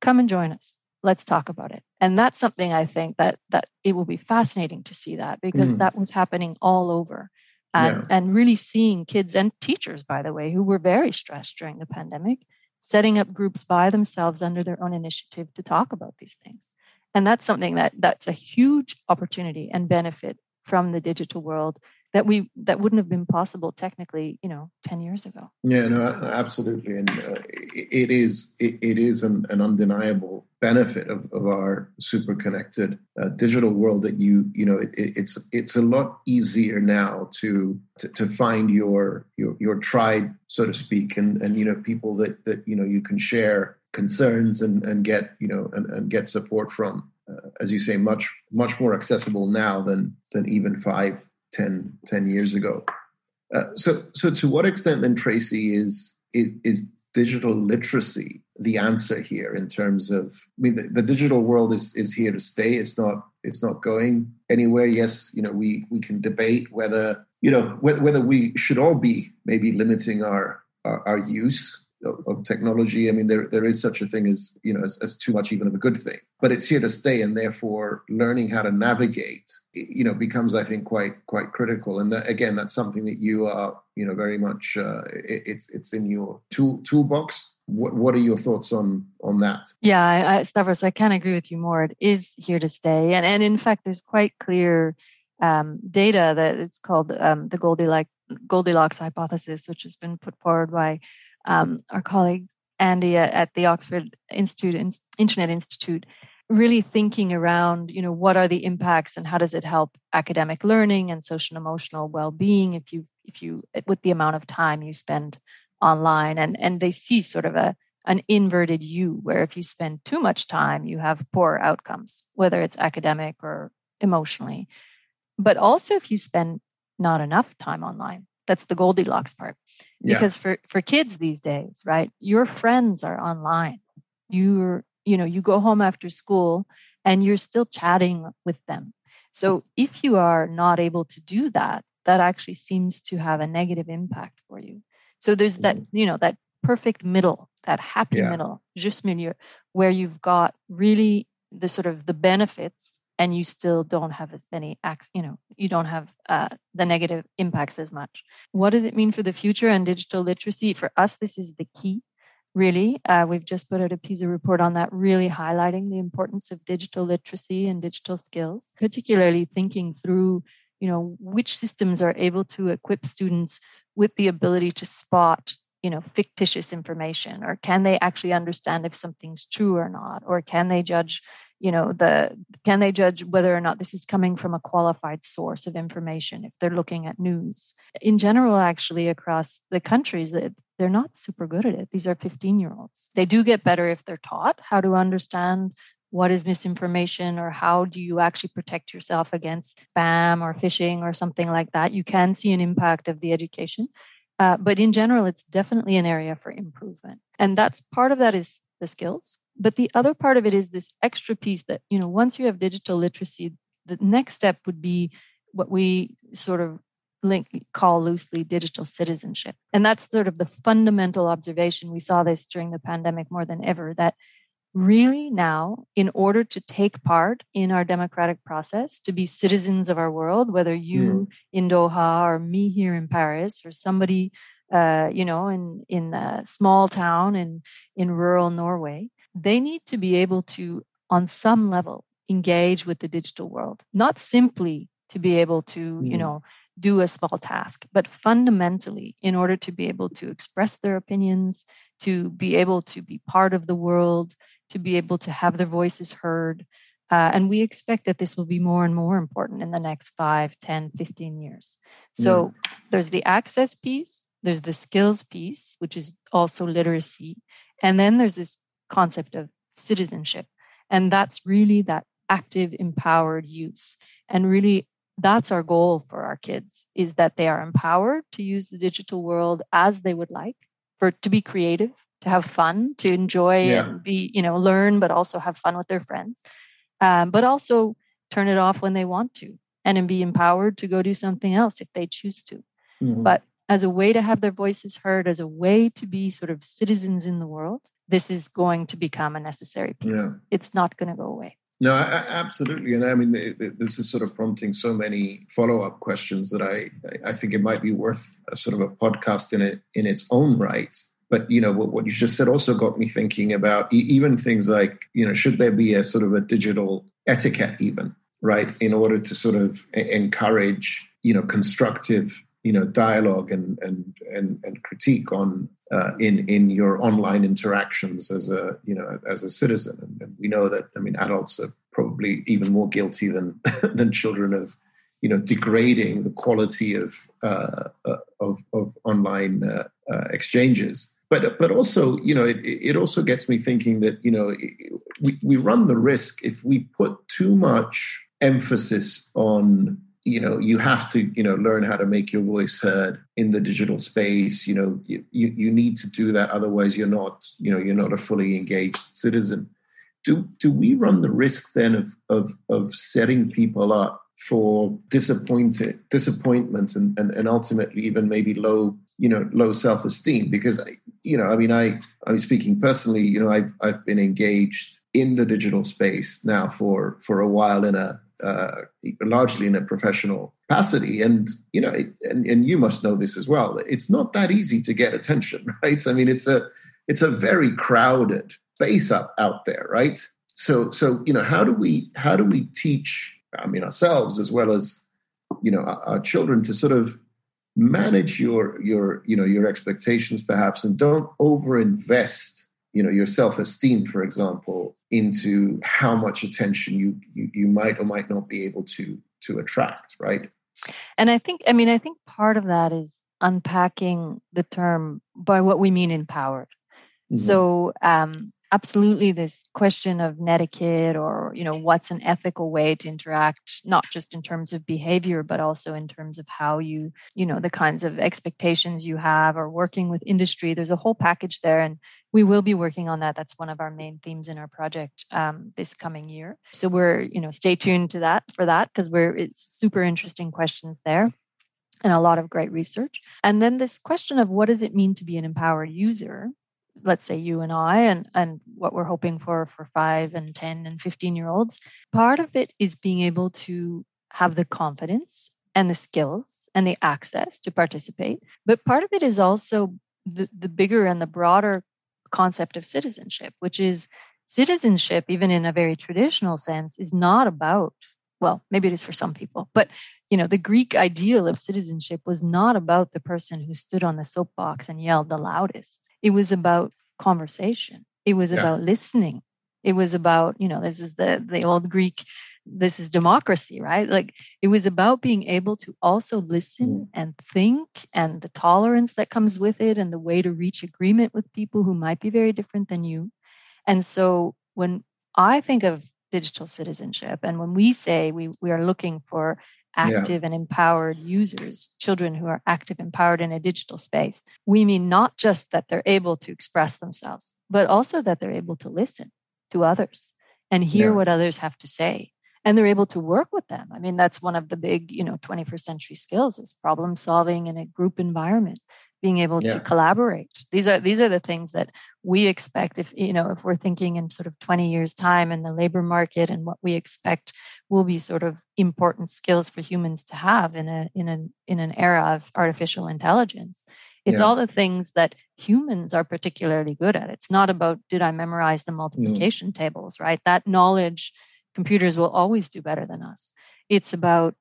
come and join us let's talk about it and that's something i think that that it will be fascinating to see that because mm. that was happening all over and yeah. and really seeing kids and teachers by the way who were very stressed during the pandemic setting up groups by themselves under their own initiative to talk about these things and that's something that that's a huge opportunity and benefit from the digital world that we that wouldn't have been possible technically you know 10 years ago. Yeah no absolutely. And uh, it is it, it is an, an, undeniable benefit of, of our super connected uh, digital world that you you know it, it's it's a lot easier now to, to to find your your your tribe so to speak and and you know people that that you know you can share concerns and and get you know and, and get support from. Uh, as you say much much more accessible now than than even five 10, 10 years ago. Uh, so, so to what extent then, Tracy, is, is, is digital literacy the answer here in terms of? I mean, the, the, digital world is is here to stay. It's not it's not going anywhere. Yes, you know, we we can debate whether you know whether, whether we should all be maybe limiting our our, our use of, technology. I mean, there there is such a thing as you know as, as too much even of a good thing, but it's here to stay, and therefore learning how to navigate, you know, becomes I think quite quite critical. And that, again, that's something that you are you know very much uh, it, it's it's in your tool toolbox. What what are your thoughts on on that? Yeah, I, I, Stavros, I can't agree with you more. It is here to stay, and and in fact, there's quite clear um, data that it's called um, the Goldilocks Goldilocks hypothesis, which has been put forward by um, our colleague Andy at the Oxford Institute, Internet Institute, really thinking around, you know, what are the impacts and how does it help academic learning and social and emotional well-being if you if you with the amount of time you spend online? And and they see sort of a an inverted U where if you spend too much time you have poor outcomes whether it's academic or emotionally. But also if you spend not enough time online that's the goldilocks part because yeah. for for kids these days right your friends are online you're you know you go home after school and you're still chatting with them so if you are not able to do that that actually seems to have a negative impact for you so there's that mm-hmm. you know that perfect middle that happy yeah. middle just milieu where you've got really the sort of the benefits and you still don't have as many acts you know you don't have uh, the negative impacts as much. What does it mean for the future and digital literacy? For us this is the key really. Uh, we've just put out a PISA report on that really highlighting the importance of digital literacy and digital skills particularly thinking through you know which systems are able to equip students with the ability to spot you know fictitious information or can they actually understand if something's true or not or can they judge you know the can they judge whether or not this is coming from a qualified source of information if they're looking at news? In general actually across the countries that they're not super good at it. These are 15 year olds they do get better if they're taught how to understand what is misinformation or how do you actually protect yourself against spam or phishing or something like that. You can see an impact of the education uh, but in general it's definitely an area for improvement. And that's part of that is the skills but the other part of it is this extra piece that you know once you have digital literacy the next step would be what we sort of link call loosely digital citizenship and that's sort of the fundamental observation we saw this during the pandemic more than ever that really now in order to take part in our democratic process to be citizens of our world whether you mm. in doha or me here in paris or somebody uh, you know in in a small town in in rural norway they need to be able to on some level engage with the digital world not simply to be able to mm. you know do a small task but fundamentally in order to be able to express their opinions to be able to be part of the world to be able to have their voices heard. Uh, and we expect that this will be more and more important in the next 5, 10, 15 years. So yeah. there's the access piece, there's the skills piece, which is also literacy. And then there's this concept of citizenship. And that's really that active, empowered use. And really, that's our goal for our kids is that they are empowered to use the digital world as they would like for to be creative to have fun, to enjoy yeah. and be, you know, learn, but also have fun with their friends. Um, but also turn it off when they want to and then be empowered to go do something else if they choose to. Mm-hmm. But as a way to have their voices heard, as a way to be sort of citizens in the world, this is going to become a necessary piece. Yeah. It's not going to go away. No, I, absolutely, and I mean this is sort of prompting so many follow-up questions that I I think it might be worth a sort of a podcast in it in its own right but you know what, what you just said also got me thinking about even things like you know should there be a sort of a digital etiquette even right in order to sort of encourage you know constructive you know dialogue and and and, and critique on uh, in in your online interactions as a you know as a citizen. And, and, we know that i mean adults are probably even more guilty than than children of you know degrading the quality of uh, uh of, of online uh, uh, exchanges. But but also you know it, it also gets me thinking that you know we, we run the risk if we put too much emphasis on you know you have to you know learn how to make your voice heard in the digital space. You know you, you need to do that otherwise you're not you know you're not a fully engaged citizen. Do do we run the risk then of of of setting people up for disappointed disappointment and, and and ultimately even maybe low you know low self-esteem? Because you know i mean i i'm speaking personally you know i've i've been engaged in the digital space now for for a while in a uh, largely in a professional capacity. And you know it, and, and you must know this as well it's not that easy to get attention right? I mean it's a it's a very crowded space up out there right? So so you know how do we how do we teach i mean ourselves as well as you know our, our children to sort of manage your your you know your expectations perhaps and don't over invest you know your self-esteem for example into how much attention you, you you might or might not be able to to attract right and i think i mean i think part of that is unpacking the term by what we mean empowered mm-hmm. so um absolutely this question of netiquette or you know what's an ethical way to interact not just in terms of behavior but also in terms of how you you know the kinds of expectations you have or working with industry. There's a whole package there and we will be working on that. That's one of our main themes in our project um, this coming year. So we're you know stay tuned to that for that because we're it's super interesting questions there and a lot of great research. And then this question of what does it mean to be an empowered user let's say you and I and and what we're hoping for for 5 and 10 and 15 year olds part of it is being able to have the confidence and the skills and the access to participate but part of it is also the, the bigger and the broader concept of citizenship which is citizenship even in a very traditional sense is not about well maybe it is for some people but you know the greek ideal of citizenship was not about the person who stood on the soapbox and yelled the loudest. It was about conversation. It was yeah. about listening. It was about you know this is the the old greek this is democracy right? Like it was about being able to also listen mm. and think and the tolerance that comes with it and the way to reach agreement with people who might be very different than you. And so when I think of digital citizenship, and when we say we, we are looking for active yeah. and empowered users, children who are active, empowered in a digital space, we mean not just that they're able to express themselves, but also that they're able to listen to others and hear yeah. what others have to say and they're able to work with them i mean that's one of the big you know 21st century skills is problem solving in a group environment being able yeah. to collaborate these are these are the things that we expect if you know if we're thinking in sort of 20 years time in the labor market and what we expect will be sort of important skills for humans to have in a in an in an era of artificial intelligence it's yeah. all the things that humans are particularly good at it's not about did i memorize the mm. multiplication mm. tables right that knowledge computers will always do better than us it's about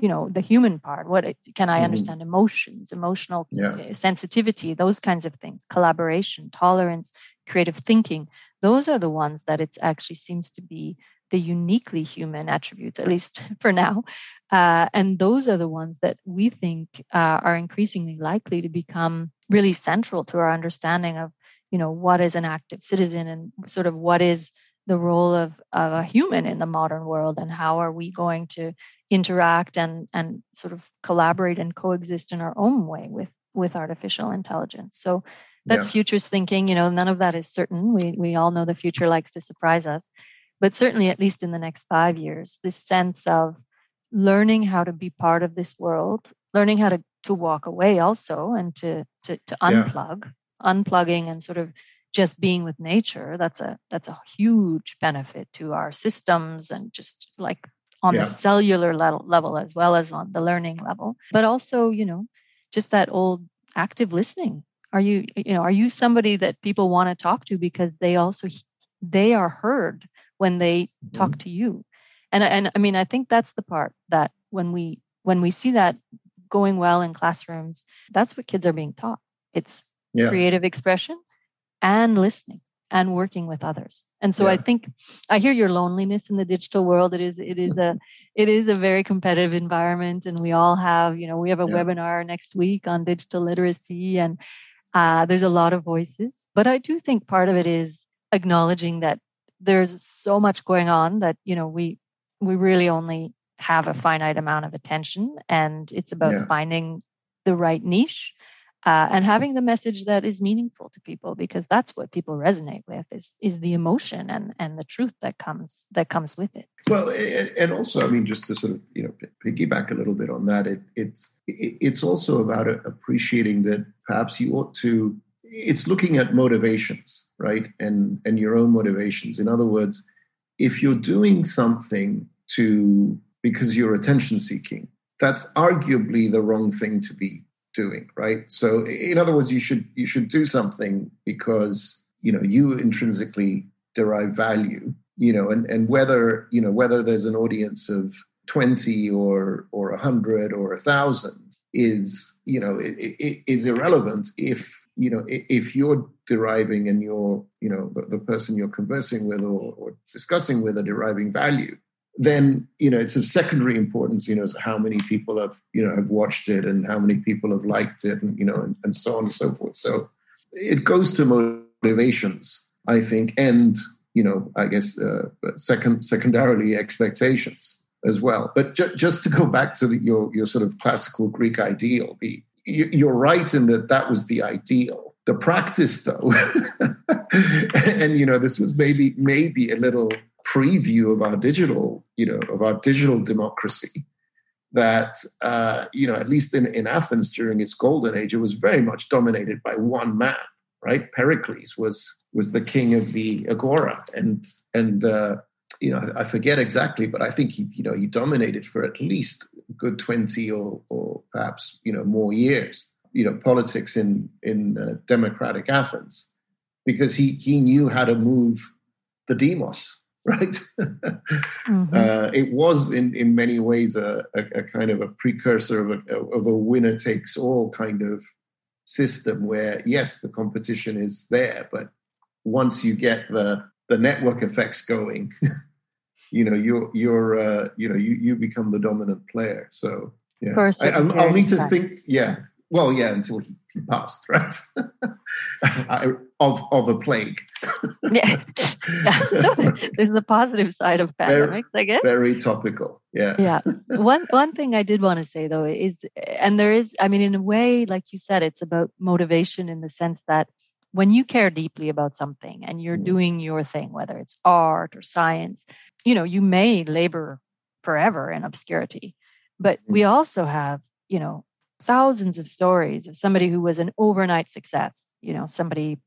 you know the human part what can i mm-hmm. understand emotions emotional yeah. Eh, sensitivity those kinds of things collaboration tolerance creative thinking those are the ones that it actually seems to be the uniquely human attributes at least for now uh, and those are the ones that we think uh, are increasingly likely to become really central to our understanding of you know what is an active citizen and sort of what is the role of, of a human in the modern world and how are we going to interact and and sort of collaborate and coexist in our own way with with artificial intelligence so that's yeah. futures thinking you know none of that is certain we we all know the future likes to surprise us but certainly at least in the next 5 years this sense of learning how to be part of this world learning how to to walk away also and to to to unplug yeah. unplugging and sort of just being with nature that's a that's a huge benefit to our systems and just like on yeah. the cellular level, level as well as on the learning level but also you know just that old active listening are you you know are you somebody that people want to talk to because they also they are heard when they mm-hmm. talk to you and and i mean i think that's the part that when we when we see that going well in classrooms that's what kids are being taught it's yeah. creative expression and listening and working with others and so yeah. i think i hear your loneliness in the digital world it is it is a it is a very competitive environment and we all have you know we have a yeah. webinar next week on digital literacy and uh, there's a lot of voices but i do think part of it is acknowledging that there's so much going on that you know we we really only have a finite amount of attention and it's about yeah. finding the right niche uh, and having the message that is meaningful to people because that's what people resonate with is is the emotion and and the truth that comes that comes with it. Well and also i mean just to sort of you know piggyback a little bit on that it, it's it's also about appreciating that perhaps you ought to it's looking at motivations right? And and your own motivations. In other words if you're doing something to because you're attention seeking that's arguably the wrong thing to be doing right? So in other words you should you should do something because you know you intrinsically derive value you know and and whether you know whether there's an audience of 20 or or 100 or 1000 is you know it, it is irrelevant if you know if you're deriving and you're you know the, the person you're conversing with or, or discussing with are deriving value then you know it's of secondary importance you know how many people have you know have watched it and how many people have liked it and you know and, and so on and so forth. So it goes to motivations i think and you know i guess uh, second secondarily expectations as well. But ju- just to go back to the, your your sort of classical greek ideal the you're right in that that was the ideal. The practice though and you know this was maybe maybe a little preview of our digital, you know, of our digital democracy. That uh, you know, at least in, in Athens during its golden age, it was very much dominated by one man. Right, Pericles was was the king of the agora, and and uh, you know, I forget exactly, but I think he you know he dominated for at least a good twenty or or perhaps you know more years. You know, politics in in uh, democratic Athens, because he he knew how to move the demos right? mm-hmm. uh, it was in, in many ways a, a, a kind of a precursor of a, of a winner takes all kind of system where, yes, the competition is there, but once you get the, the network effects going, you know, you're, you're uh, you know, you, you become the dominant player. So, yeah, I, will need to think, yeah, well, yeah, until he, he passed, right? of of a plague. yeah. yeah. So there's the positive side of pandemics, very, I guess. Very topical. Yeah. Yeah. One one thing I did want to say though is, and there is, I mean, in a way, like you said, it's about motivation in the sense that when you care deeply about something and you're mm. doing your thing, whether it's art or science, you know, you may labor forever in obscurity. But we mm. also have, you know, thousands of stories of somebody who was an overnight success, you know, somebody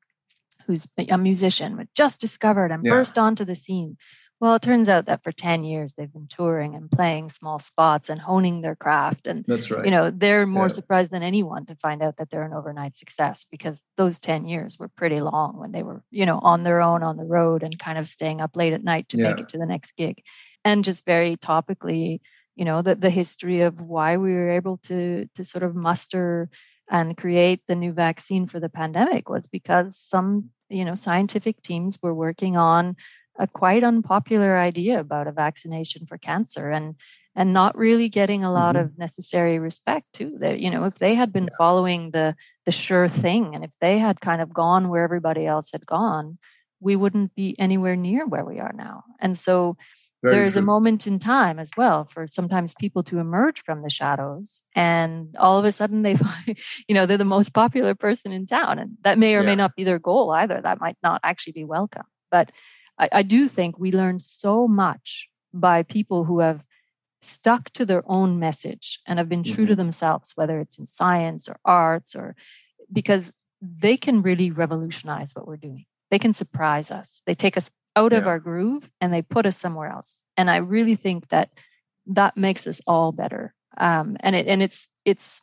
who's a musician just discovered and yeah. burst onto the scene. Well, it turns out that for 10 years they've been touring and playing small spots and honing their craft. And that's right. You know, they're more yeah. surprised than anyone to find out that they're an overnight success because those 10 years were pretty long when they were, you know, on their own on the road and kind of staying up late at night to yeah. make it to the next gig. And just very topically, you know the, the history of why we were able to to sort of muster and create the new vaccine for the pandemic was because some you know scientific teams were working on a quite unpopular idea about a vaccination for cancer and and not really getting a lot mm-hmm. of necessary respect too that you know if they had been yeah. following the the sure thing and if they had kind of gone where everybody else had gone we wouldn't be anywhere near where we are now and so very there's true. a moment in time as well for sometimes people to emerge from the shadows and all of a sudden they find you know they're the most popular person in town and that may or yeah. may not be their goal either that might not actually be welcome but I, I do think we learn so much by people who have stuck to their own message and have been true mm-hmm. to themselves whether it's in science or arts or because they can really revolutionize what we're doing they can surprise us they take us out yeah. of our groove and they put us somewhere else. And I really think that that makes us all better. Um, and it and it's it's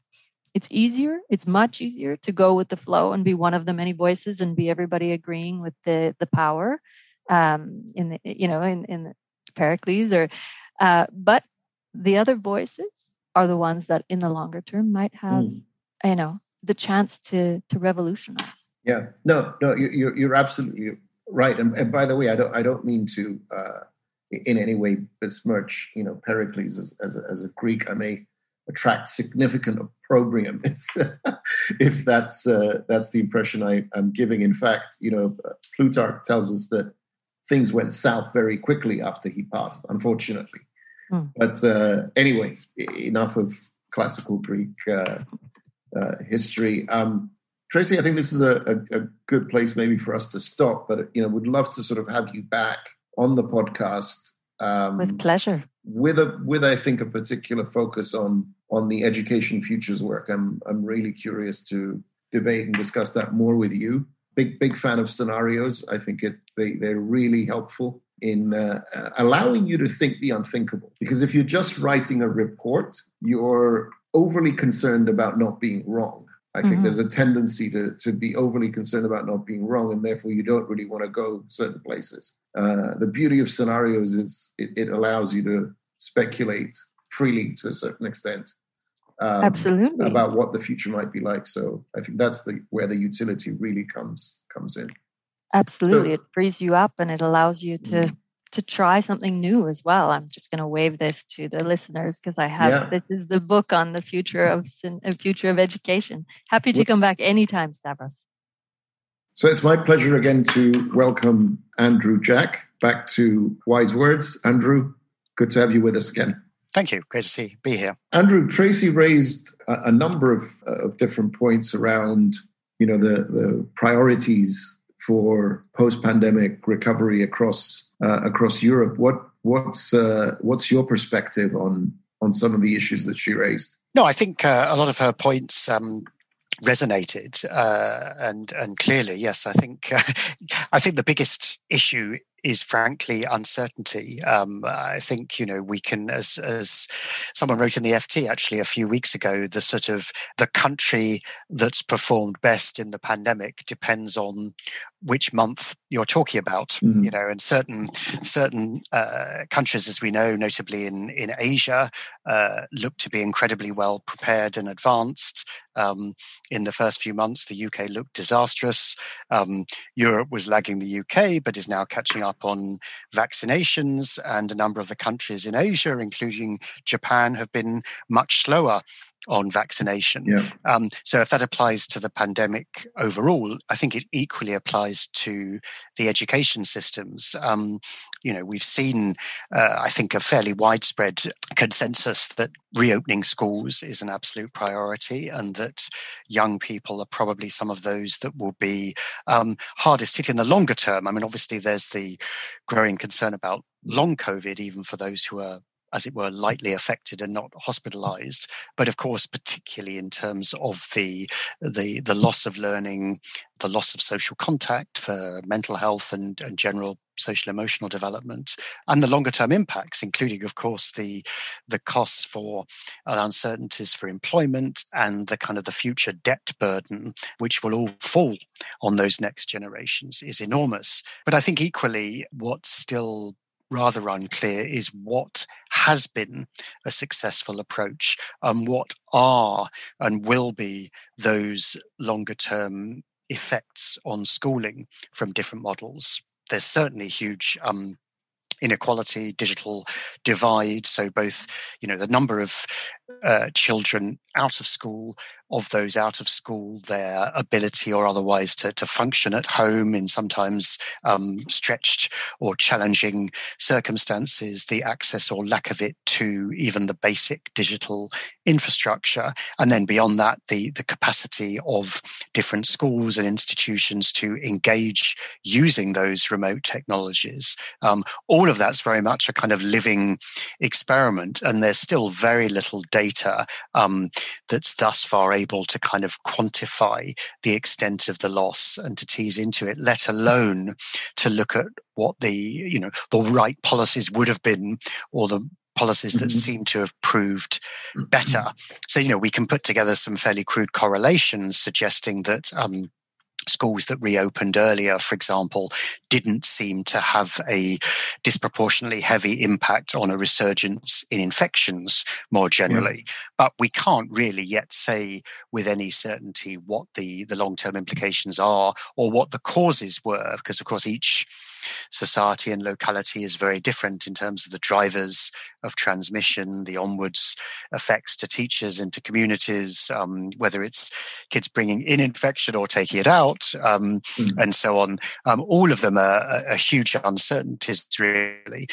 it's easier. It's much easier to go with the flow and be one of the many voices and be everybody agreeing with the the power um, in the you know in in Pericles or uh, but the other voices are the ones that in the longer term might have mm. you know the chance to to revolutionize. Yeah, no, no, you're you're absolutely Right, and, and, by the way, I don't I don't mean to uh, in any way besmirch you know Pericles as, as a, as, a, Greek. I may attract significant opprobrium if if that's uh, that's the impression I, am giving. In fact, you know Plutarch tells us that things went south very quickly after he passed, unfortunately. Hmm. But uh, anyway, enough of classical Greek uh, uh, history. Um, Tracy, I think this is a, a, a, good place maybe for us to stop, but you know, would love to sort of have you back on the podcast. Um, with pleasure. With a with I think a particular focus on on the education futures work. I'm I'm really curious to debate and discuss that more with you. Big big fan of scenarios. I think it they they're really helpful in uh, allowing you to think the unthinkable. Because if you're just writing a report, you're overly concerned about not being wrong I think mm-hmm. there's a tendency to, to be overly concerned about not being wrong, and therefore you don't really want to go certain places. Uh, the beauty of scenarios is it, it, allows you to speculate freely to a certain extent. Um, Absolutely. About what the future might be like. So I think that's the where the utility really comes comes in. Absolutely, so, it frees you up and it allows you to mm-hmm to try something new as well. I'm just going to wave this to the listeners because I have yeah. this is the book on the future of uh, future of education. Happy to come back anytime, Stavros. So it's my pleasure again to welcome Andrew Jack back to Wise Words. Andrew, good to have you with us again. Thank you. Great to see be here. Andrew Tracy raised a, a number of, uh, of different points around you know the the priorities for post-pandemic recovery across uh, across Europe. What what's uh, what's your perspective on on some of the issues that she raised? No, I think uh, a lot of her points um, resonated, uh, and and clearly, yes, I think I think the biggest issue is frankly uncertainty. Um, I think you know we can, as as someone wrote in the FT actually a few weeks ago, the sort of the country that's performed best in the pandemic depends on which month you're talking about. Mm-hmm. You know, and certain certain uh, countries, as we know, notably in in Asia, uh, look to be incredibly well prepared and advanced. Um, in the first few months, the UK looked disastrous. Um, Europe was lagging the UK, but is now catching up on vaccinations. And a number of the countries in Asia, including Japan, have been much slower on vaccination. Yeah. Um, so if that applies to the pandemic overall, I think it equally applies to the education systems. Um, you know, we've seen, uh, I think, a fairly widespread consensus that reopening schools is an absolute priority, and that young people are probably some of those that will be um, hardest hit in the longer term. I mean, obviously, there's the growing concern about long COVID, even for those who are as it were, lightly affected and not hospitalized. But of course, particularly in terms of the, the, the loss of learning, the loss of social contact for mental health and, and general social emotional development, and the longer term impacts, including, of course, the, the costs for and uncertainties for employment and the kind of the future debt burden, which will all fall on those next generations, is enormous. But I think equally, what's still rather unclear is what has been a successful approach and what are and will be those longer term effects on schooling from different models. There's certainly huge um, inequality, digital divide. So both, you know, the number of uh, children out of school, of those out of school, their ability or otherwise to, to function at home in sometimes um, stretched or challenging circumstances, the access or lack of it to even the basic digital infrastructure. And then beyond that, the, the capacity of different schools and institutions to engage using those remote technologies. Um, all of that's very much a kind of living experiment. And there's still very little data um, that's thus far able to kind of quantify the extent of the loss and to tease into it, let alone to look at what the you know the right policies would have been or the policies that mm-hmm. seem to have proved better. Mm-hmm. So, you know, we can put together some fairly crude correlations suggesting that um, schools that reopened earlier, for example, didn't seem to have a disproportionately heavy impact on a resurgence in infections more generally. Yeah. But we can't really yet say with any certainty what the, the long term implications are or what the causes were, because of course each society and locality is very different in terms of the drivers of transmission, the onwards effects to teachers and to communities, um, whether it's kids bringing in infection or taking it out, um, mm. and so on. Um, all of them are, are huge uncertainties, really.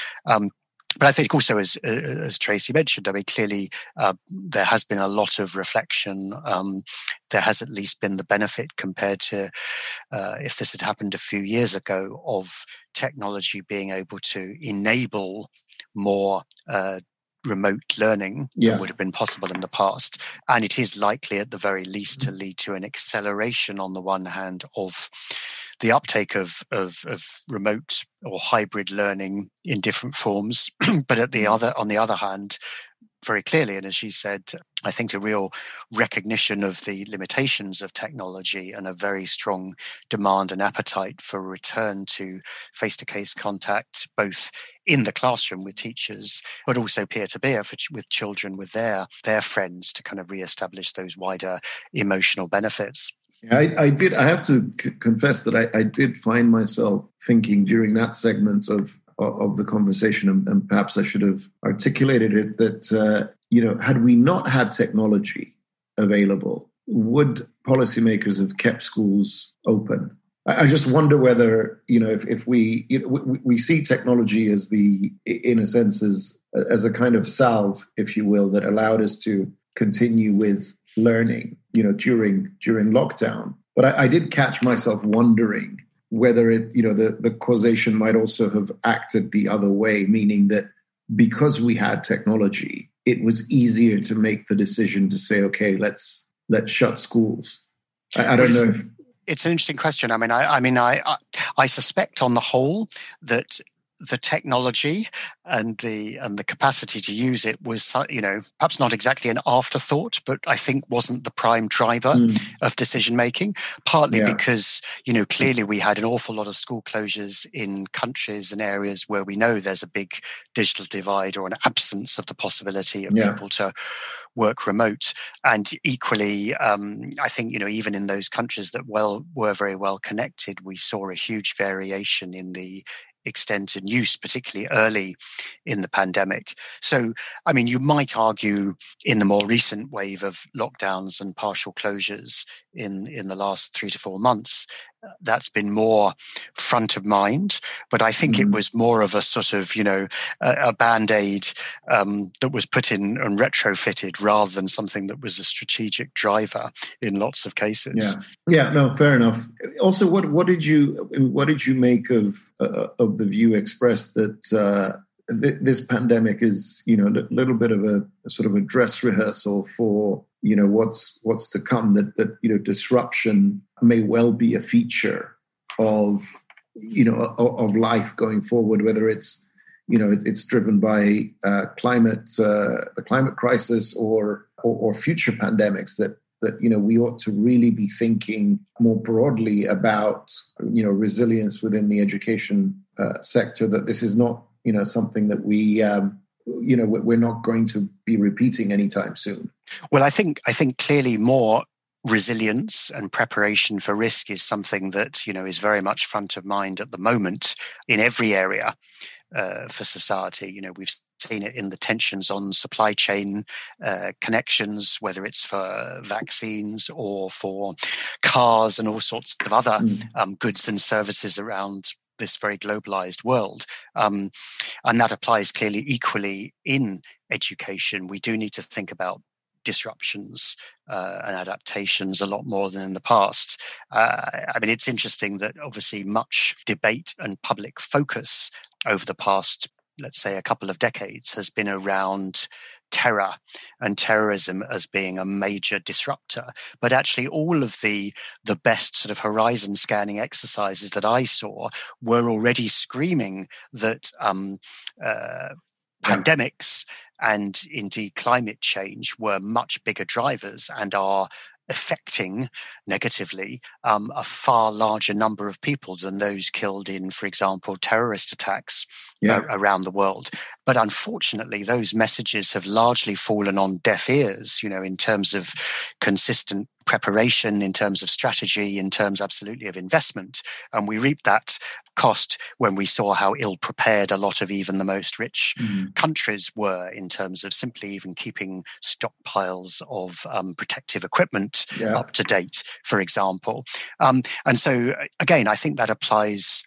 But I think also, as as Tracy mentioned, I mean, clearly uh, there has been a lot of reflection. Um, there has at least been the benefit compared to uh, if this had happened a few years ago of technology being able to enable more uh, remote learning yeah. that would have been possible in the past. And it is likely, at the very least, to lead to an acceleration on the one hand of the uptake of, of, of remote or hybrid learning in different forms. but at the mm-hmm. other, on the other hand, very clearly, and as she said, I think a real recognition of the limitations of technology and a very strong demand and appetite for return to face to case contact, both in the classroom with teachers, but also peer to peer with children, with their, their friends to kind of re-establish those wider emotional benefits. I, I did. I have to c- confess that I, I, did find myself thinking during that segment of of the conversation, and, and perhaps I should have articulated it that uh, you know, had we not had technology available, would policymakers have kept schools open? I, I just wonder whether you know if if we you know, we, we see technology as the in a sense as as a kind of salve, if you will, that allowed us to continue with learning, you know, during during lockdown. But I, I did catch myself wondering whether it, you know, the, the causation might also have acted the other way, meaning that because we had technology, it was easier to make the decision to say, okay, let's let's shut schools. I, I don't know if it's an interesting question. I mean, I, I mean, I, I, I suspect on the whole that the technology and the and the capacity to use it was you know perhaps not exactly an afterthought but i think wasn't the prime driver mm. of decision making partly yeah. because you know clearly we had an awful lot of school closures in countries and areas where we know there's a big digital divide or an absence of the possibility of yeah. people to work remote and equally um, i think you know even in those countries that well were very well connected we saw a huge variation in the extent and use, particularly early in the pandemic. So, I mean, you might argue in the more recent wave of lockdowns and partial closures in, in the last three to four months, that's been more front of mind. But I think mm-hmm. it was more of a sort of, you know, a, a band aid um, that was put in and retrofitted rather than something that was a strategic driver in lots of cases. Yeah, yeah, no, fair enough. Also, what what did you what did you make of uh, of the view expressed that? Uh, this pandemic is, you know, a little bit of a, a, sort of a dress rehearsal for, you know, what's what's to come. That that you know, disruption may well be a feature of, you know, of, life going forward. Whether it's, you know, it, it's driven by uh, climate, uh, the climate crisis, or, or or future pandemics that that you know we ought to really be thinking more broadly about you know resilience within the education uh, sector that this is not you know something that we um, you know we're not going to be repeating anytime soon. Well, I think I think clearly more resilience and preparation for risk is something that you know is very much front of mind at the moment in every area uh, for society. You know, we've seen it in the tensions on supply chain uh, connections, whether it's for vaccines or for cars and all sorts of other mm. um, goods and services around this very globalized world. Um, and that applies clearly equally in education. We do need to think about disruptions uh, and adaptations a lot more than in the past. Uh, I mean, it's interesting that obviously much debate and public focus over the past, let's say, a couple of decades has been around terror and terrorism as being a major disruptor. But actually all of the the best sort of horizon scanning exercises that i saw were already screaming that um, uh, pandemics and indeed climate change were much bigger drivers and are affecting negatively um, a far larger number of people than those killed in, for example, terrorist attacks yeah. around the world. But unfortunately, those messages have largely fallen on deaf ears, you know, in terms of consistent preparation, in terms of strategy, in terms absolutely of investment. And we reap that cost when we saw how ill prepared a lot of even the most rich mm. countries were in terms of simply even keeping stockpiles of um, protective equipment yeah. up to date, for example. Um, and so, again, I think that applies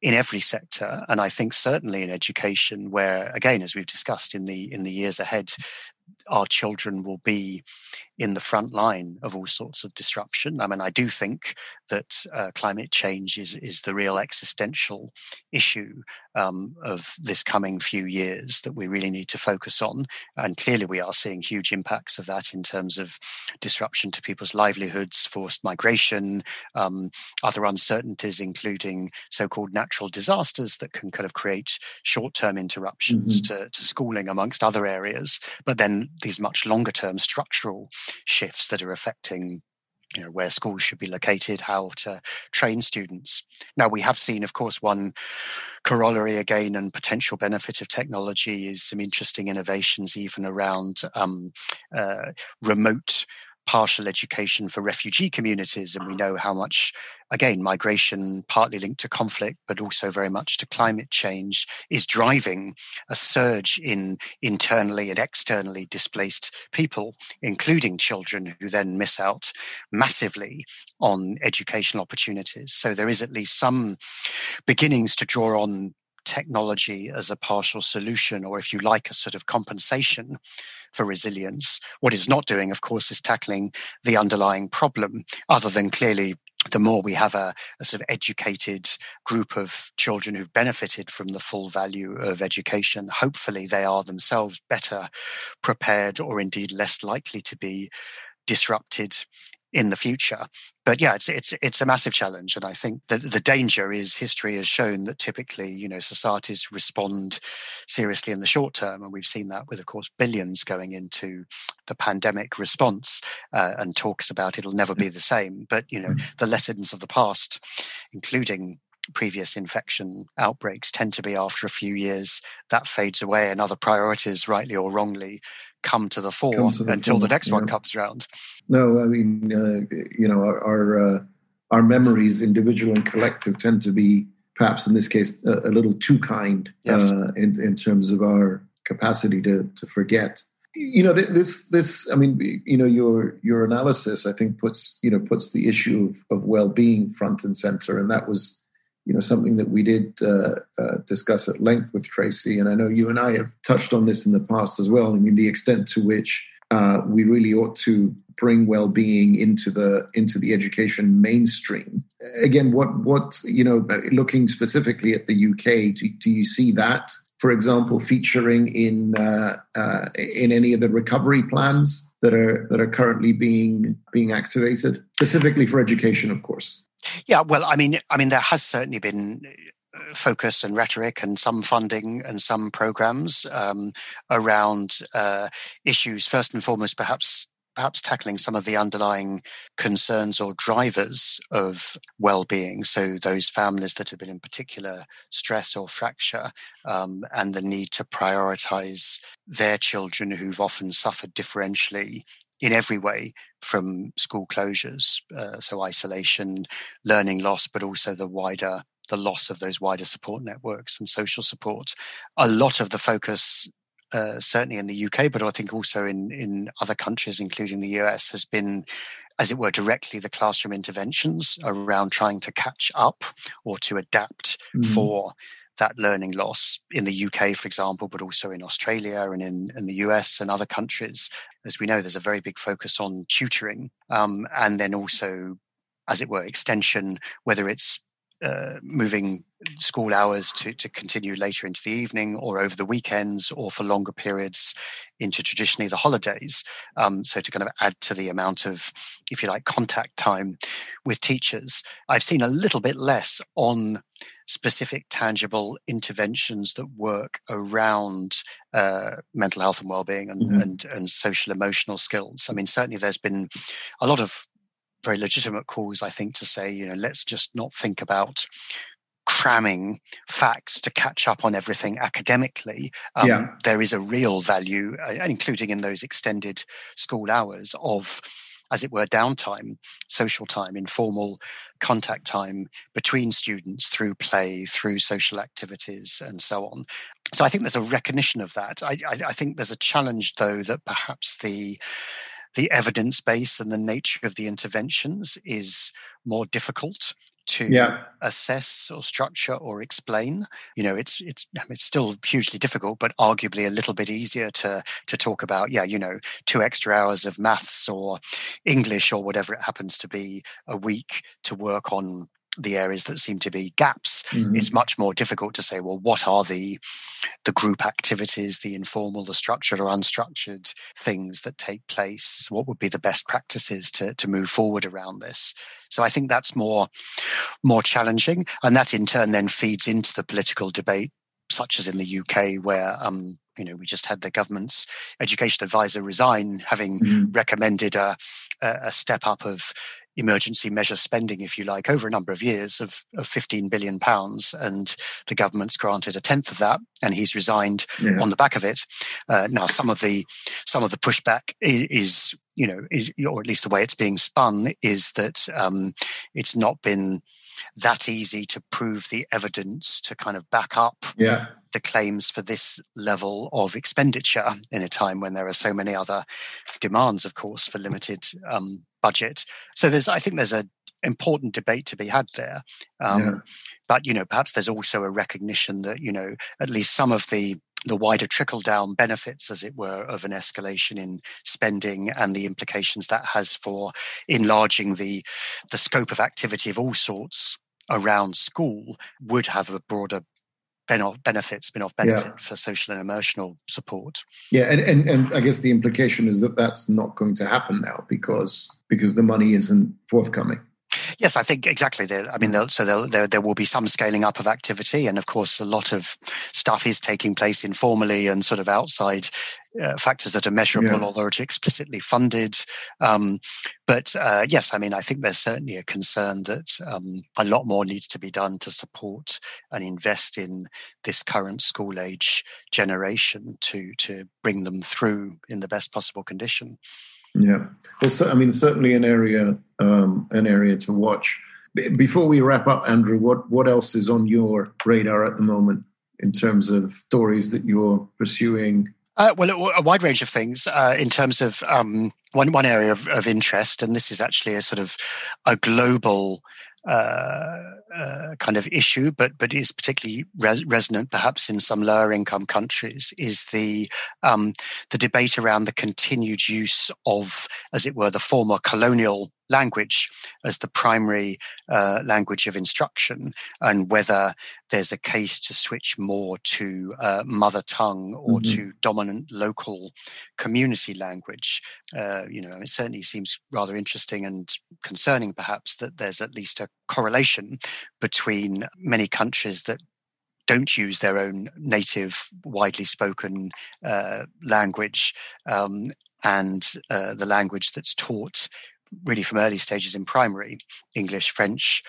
in every sector and i think certainly in education where again as we've discussed in the in the years ahead our children will be in the front line of all sorts of disruption. I mean, I do think that uh, climate change is is the real existential issue um, of this coming few years that we really need to focus on. And clearly, we are seeing huge impacts of that in terms of disruption to people's livelihoods, forced migration, um, other uncertainties, including so-called natural disasters that can kind of create short-term interruptions mm-hmm. to, to schooling, amongst other areas. But then these much longer-term structural shifts that are affecting you know where schools should be located how to train students. Now we have seen of course one corollary again and potential benefit of technology is some interesting innovations even around um, uh, remote partial education for refugee communities. And we know how much, again, migration, partly linked to conflict, but also very much to climate change, is driving a surge in internally and externally displaced people, including children who then miss out massively on educational opportunities. So there is at least some beginnings to draw on technology as a partial solution, or if you like, a sort of compensation for resilience. What it's not doing, of course, is tackling the underlying problem, other than clearly the more we have a, a, sort of educated group of children who've benefited from the full value of education, hopefully they are themselves better prepared or indeed less likely to be disrupted in the future. But yeah, it's it's it's a massive challenge, and I think that the danger is history has shown that typically, you know, societies respond seriously in the short term, and we've seen that with, of course, billions going into the pandemic response, uh, and talks about it'll never be the same. But you know, mm. the lessons of the past, including previous infection outbreaks tend to be after a few years that fades away and other priorities rightly or wrongly come to the fore to the until fore, the next yeah. one comes around. No, I mean, uh, you know, our our, uh, our, memories, individual and collective, tend to be perhaps in this case, a, a little too kind yes. uh, in, in terms of our capacity to, to forget. You know, this, this, I mean, you know, your, your analysis, I think puts, you know, puts the issue of, of well-being front and center. And that was, you know, something that we did uh, uh, discuss at length with Tracy. And I know you and I have touched on this in the past as well. I mean, the extent to which uh, we really ought to bring well-being into the into the education mainstream. Again, what what you know, looking specifically at the UK, do, do you see that, for example, featuring in uh, uh, in any of the recovery plans that are that are currently being being activated, specifically for education, of course? Yeah, well, I mean, I mean, there has certainly been focus and rhetoric and some funding and some programs um, around uh, issues first and foremost perhaps perhaps tackling some of the underlying concerns or drivers of well-being. So those families that have been in particular stress or fracture um, and the need to prioritize their children who've often suffered differentially in every way from school closures uh, so isolation learning loss but also the wider the loss of those wider support networks and social support. A lot of the focus, uh, certainly in the UK, but I think also in, in other countries, including the US, has been, as it were, directly the classroom interventions around trying to catch up or to adapt mm. for that learning loss in the UK, for example, but also in Australia and in, in the US and other countries. As we know, there's a very big focus on tutoring um, and then also, as it were, extension, whether it's uh, moving school hours to, to continue later into the evening or over the weekends or for longer periods into traditionally the holidays. Um, so to kind of add to the amount of, if you like, contact time with teachers. I've seen a little bit less on specific tangible interventions that work around uh, mental health and well-being and, mm-hmm. and, and social emotional skills. I mean, certainly there's been a lot of very legitimate calls, I think, to say, you know, let's just not think about cramming facts to catch up on everything academically. Um, yeah. There is a real value, uh, including in those extended school hours, of as it were, downtime, social time, informal contact time between students through play, through social activities, and so on. So I think there's a recognition of that. I, I, I think there's a challenge, though, that perhaps the the evidence base and the nature of the interventions is more difficult to yeah. assess or structure or explain. You know, it's it's it's still hugely difficult, but arguably a little bit easier to to talk about. Yeah, you know, two extra hours of maths or English or whatever it happens to be a week to work on the areas that seem to be gaps, mm-hmm. it's much more difficult to say, well, what are the the group activities, the informal, the structured or unstructured things that take place? What would be the best practices to to move forward around this? So I think that's more more challenging, and that in turn then feeds into the political debate, such as in the UK, where um, you know, we just had the government's education advisor resign, having mm. recommended a, a, step up of emergency measure spending, if you like, over a number of years of, of 15 billion pounds, and the government's granted a tenth of that, and he's resigned yeah. on the back of it. Uh, now, some of the some of the pushback is, is, you know, is or at least the way it's being spun is that um, it's not been that easy to prove the evidence to kind of back up yeah. The claims for this level of expenditure in a time when there are so many other demands, of course, for limited um, budget. So there's, I think, there's a important debate to be had there. Um, yeah. But you know, perhaps there's also a recognition that you know at least some of the the wider trickle down benefits, as it were, of an escalation in spending and the implications that has for enlarging the the scope of activity of all sorts around school would have a broader benefit, spin-off benefit yeah. for social and emotional support. Yeah, and, and and I guess the implication is that that's not going to happen now because because the money isn't forthcoming. Yes, I think exactly. There, I mean, so there, there will be some scaling up of activity, and of course, a lot of stuff is taking place informally and sort of outside uh, factors that are measurable, yeah. although it's explicitly funded. Um, but uh, yes, I mean, I think there's certainly a concern that um, a lot more needs to be done to support and invest in this current school age generation to to bring them through in the best possible condition. Yeah, well, so, I mean, certainly an area um, an area to watch Before we wrap up, Andrew, what, what else is on your radar at the moment in terms of stories that you're pursuing? Uh, well, a, wide range of things uh, in terms of um, one one area of, of, interest, and this is actually a sort of a global uh, uh, kind of issue, but but is particularly res- resonant perhaps in some lower income countries, is the um, the debate around the continued use of, as it were, the former colonial language as the primary uh, language of instruction, and whether there's a case to switch more to uh, mother tongue or mm-hmm. to dominant local community language. Uh, you know, it certainly seems rather interesting and concerning, perhaps, that there's at least a correlation between many countries that don't use their own native, widely spoken uh, language um, and uh, the language that's taught really from early stages in primary english french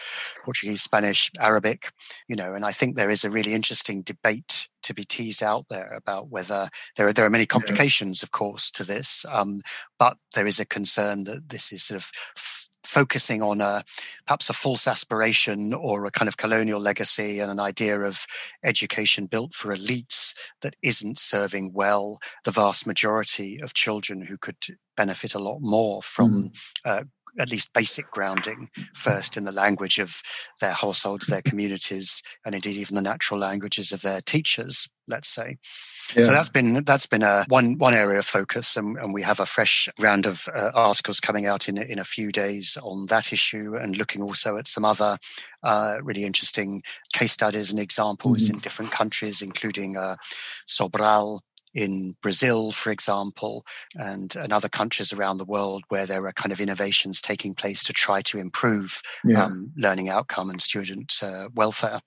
portuguese spanish arabic you know and i think there is a really interesting debate to be teased out there about whether there are there are many complications of course to this um, but there is a concern that this is sort of f- focusing on a perhaps a false aspiration or a kind of colonial legacy and an idea of education built for elites that isn't serving well the vast majority of children who could benefit a lot more from mm. uh, at least basic grounding first in the language of their households, their communities, and indeed even the natural languages of their teachers. Let's say. Yeah. So that's been that's been a one one area of focus, and, and we have a fresh round of uh, articles coming out in in a few days on that issue, and looking also at some other uh, really interesting case studies and examples mm-hmm. in different countries, including uh, Sobral in Brazil, for example, and, and other countries around the world where there are kind of innovations taking place to try to improve yeah. um, learning outcome and student uh, welfare.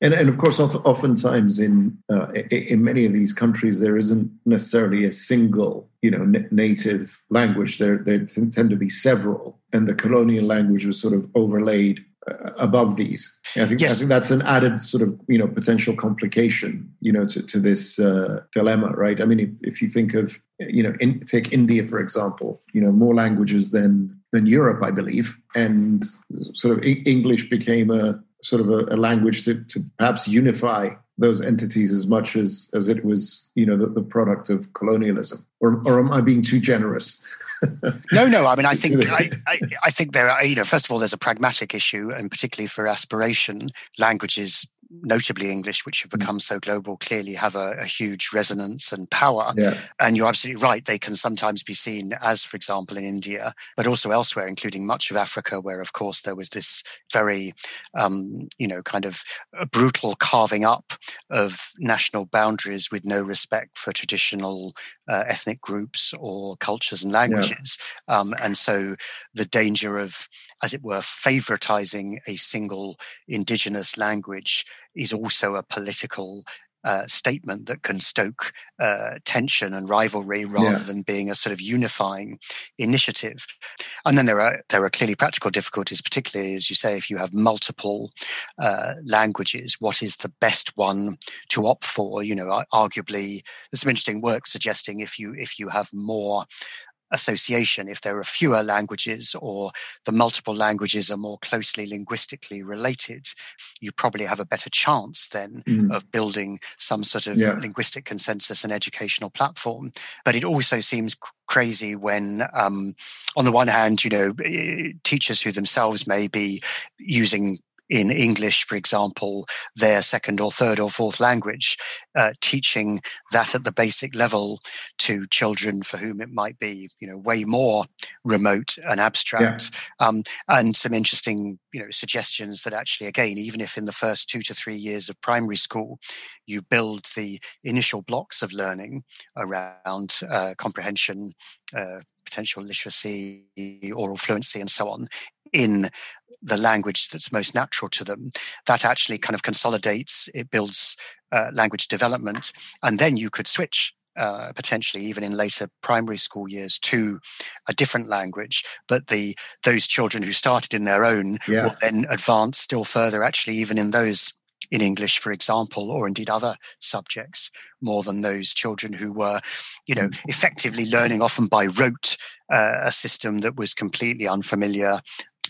And, and of course, oftentimes in uh, in many of these countries, there isn't necessarily a single, you know, native language. There there tend to be several, and the colonial language was sort of overlaid above these. I think yes. I think that's an added sort of you know potential complication you know to, to this uh, dilemma, right? I mean, if, if, you think of you know in, take India for example, you know more languages than than Europe, I believe, and sort of English became a sort of a, a language to, to perhaps unify those entities as much as as it was you know the, the product of colonialism? Or, or am i being too generous? No no i mean i think I, I, I, think there are you know first of all there's a pragmatic issue and particularly for aspiration languages notably English, which have mm. become so global, clearly have a, a huge resonance and power. Yeah. And you're absolutely right. They can sometimes be seen as, for example, in India, but also elsewhere, including much of Africa, where, of course, there was this very, um, you know, kind of brutal carving up of national boundaries with no respect for traditional uh, ethnic groups or cultures and languages. Yeah. Um, and so the danger of, as it were, favoritizing a single indigenous language is also a political uh, statement that can stoke uh, tension and rivalry rather yeah. than being a sort of unifying initiative. And then there are there are clearly practical difficulties, particularly as you say, if you have multiple uh, languages, what is the best one to opt for? You know, arguably, there's some interesting work suggesting if you if you have more association if there are fewer languages or the multiple languages are more closely linguistically related you probably have a better chance then mm. of building some sort of yeah. linguistic consensus and educational platform but it also seems crazy when um, on the one hand you know eh, teachers who themselves may be using in English, for example, their second or third or fourth language, uh, teaching that at the basic level to children for whom it might be, you know, way more remote and abstract. Yeah. Um, and some interesting, you know, suggestions that actually, again, even if in the first two to three years of primary school, you build the initial blocks of learning around uh, comprehension, uh, potential literacy, oral fluency, and so on in the language that's most natural to them. That actually kind of consolidates, it builds uh, language development, and then you could switch. Uh, potentially even in later primary school years to a different language but the those children who started in their own yeah. will then advance still further actually even in those in English, for example, or indeed other subjects, more than those children who were, you know, effectively learning often by rote uh, a system that was completely unfamiliar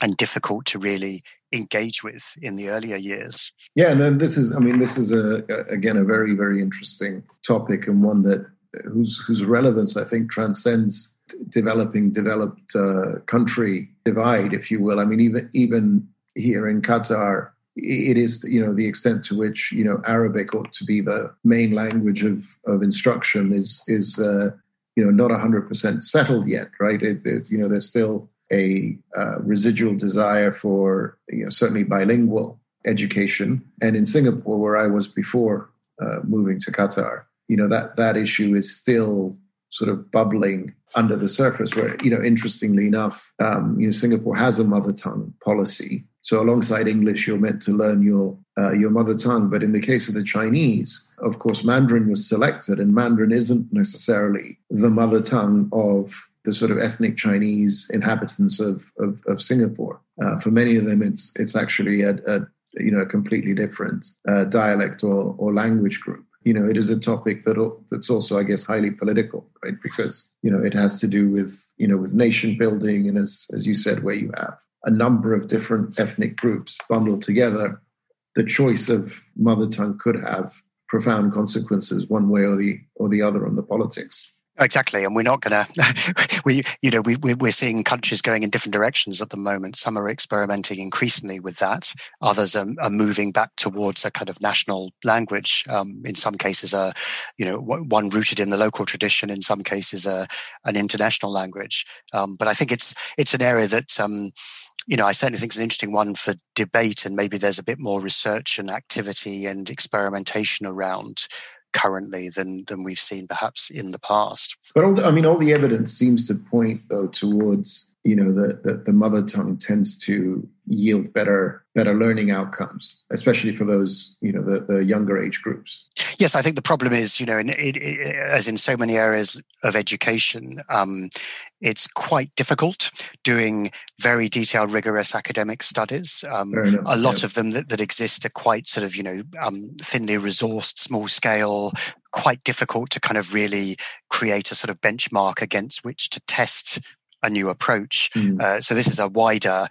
and difficult to really engage with in the earlier years. Yeah, and then this is, I mean, this is a, again a very very interesting topic and one that whose whose relevance I think transcends developing developed uh, country divide, if you will. I mean, even even here in Qatar, it is you know the extent to which you know Arabic ought to be the main language of of instruction is is uh, you know not hundred percent settled yet, right? It, it, you know, there's still a uh, residual desire for you know certainly bilingual education, and in Singapore, where I was before uh, moving to Qatar, you know that that issue is still sort of bubbling under the surface. Where you know, interestingly enough, um, you know, Singapore has a mother tongue policy. So alongside English, you're meant to learn your uh, your mother tongue. But in the case of the Chinese, of course, Mandarin was selected, and Mandarin isn't necessarily the mother tongue of the sort of ethnic Chinese inhabitants of of, of Singapore. Uh, for many of them, it's it's actually a, a you know a completely different uh, dialect or, or language group you know, it is a topic that that's also, I guess, highly political, right? Because you know, it has to do with you know, with nation building, and as as you said, where you have a number of different ethnic groups bundled together, the choice of mother tongue could have profound consequences, one way or the or the other, on the politics. Exactly, and we're not going to. We, you know, we we're seeing countries going in different directions at the moment. Some are experimenting increasingly with that. Others are, are moving back towards a kind of national language. Um, in some cases, a you know one rooted in the local tradition. In some cases, a an international language. Um, but I think it's it's an area that. Um, you know, I certainly think it's an interesting one for debate, and maybe there's a bit more research and activity and experimentation around currently than than we've seen perhaps in the past. But all the, I mean, all the evidence seems to point though towards you know the, the, the mother tongue tends to yield better better learning outcomes especially for those you know the, the younger age groups yes i think the problem is you know in, it, it, as in so many areas of education um, it's quite difficult doing very detailed rigorous academic studies um, a lot yeah. of them that, that exist are quite sort of you know um, thinly resourced small scale quite difficult to kind of really create a sort of benchmark against which to test a new approach. Mm. Uh, so this is a wider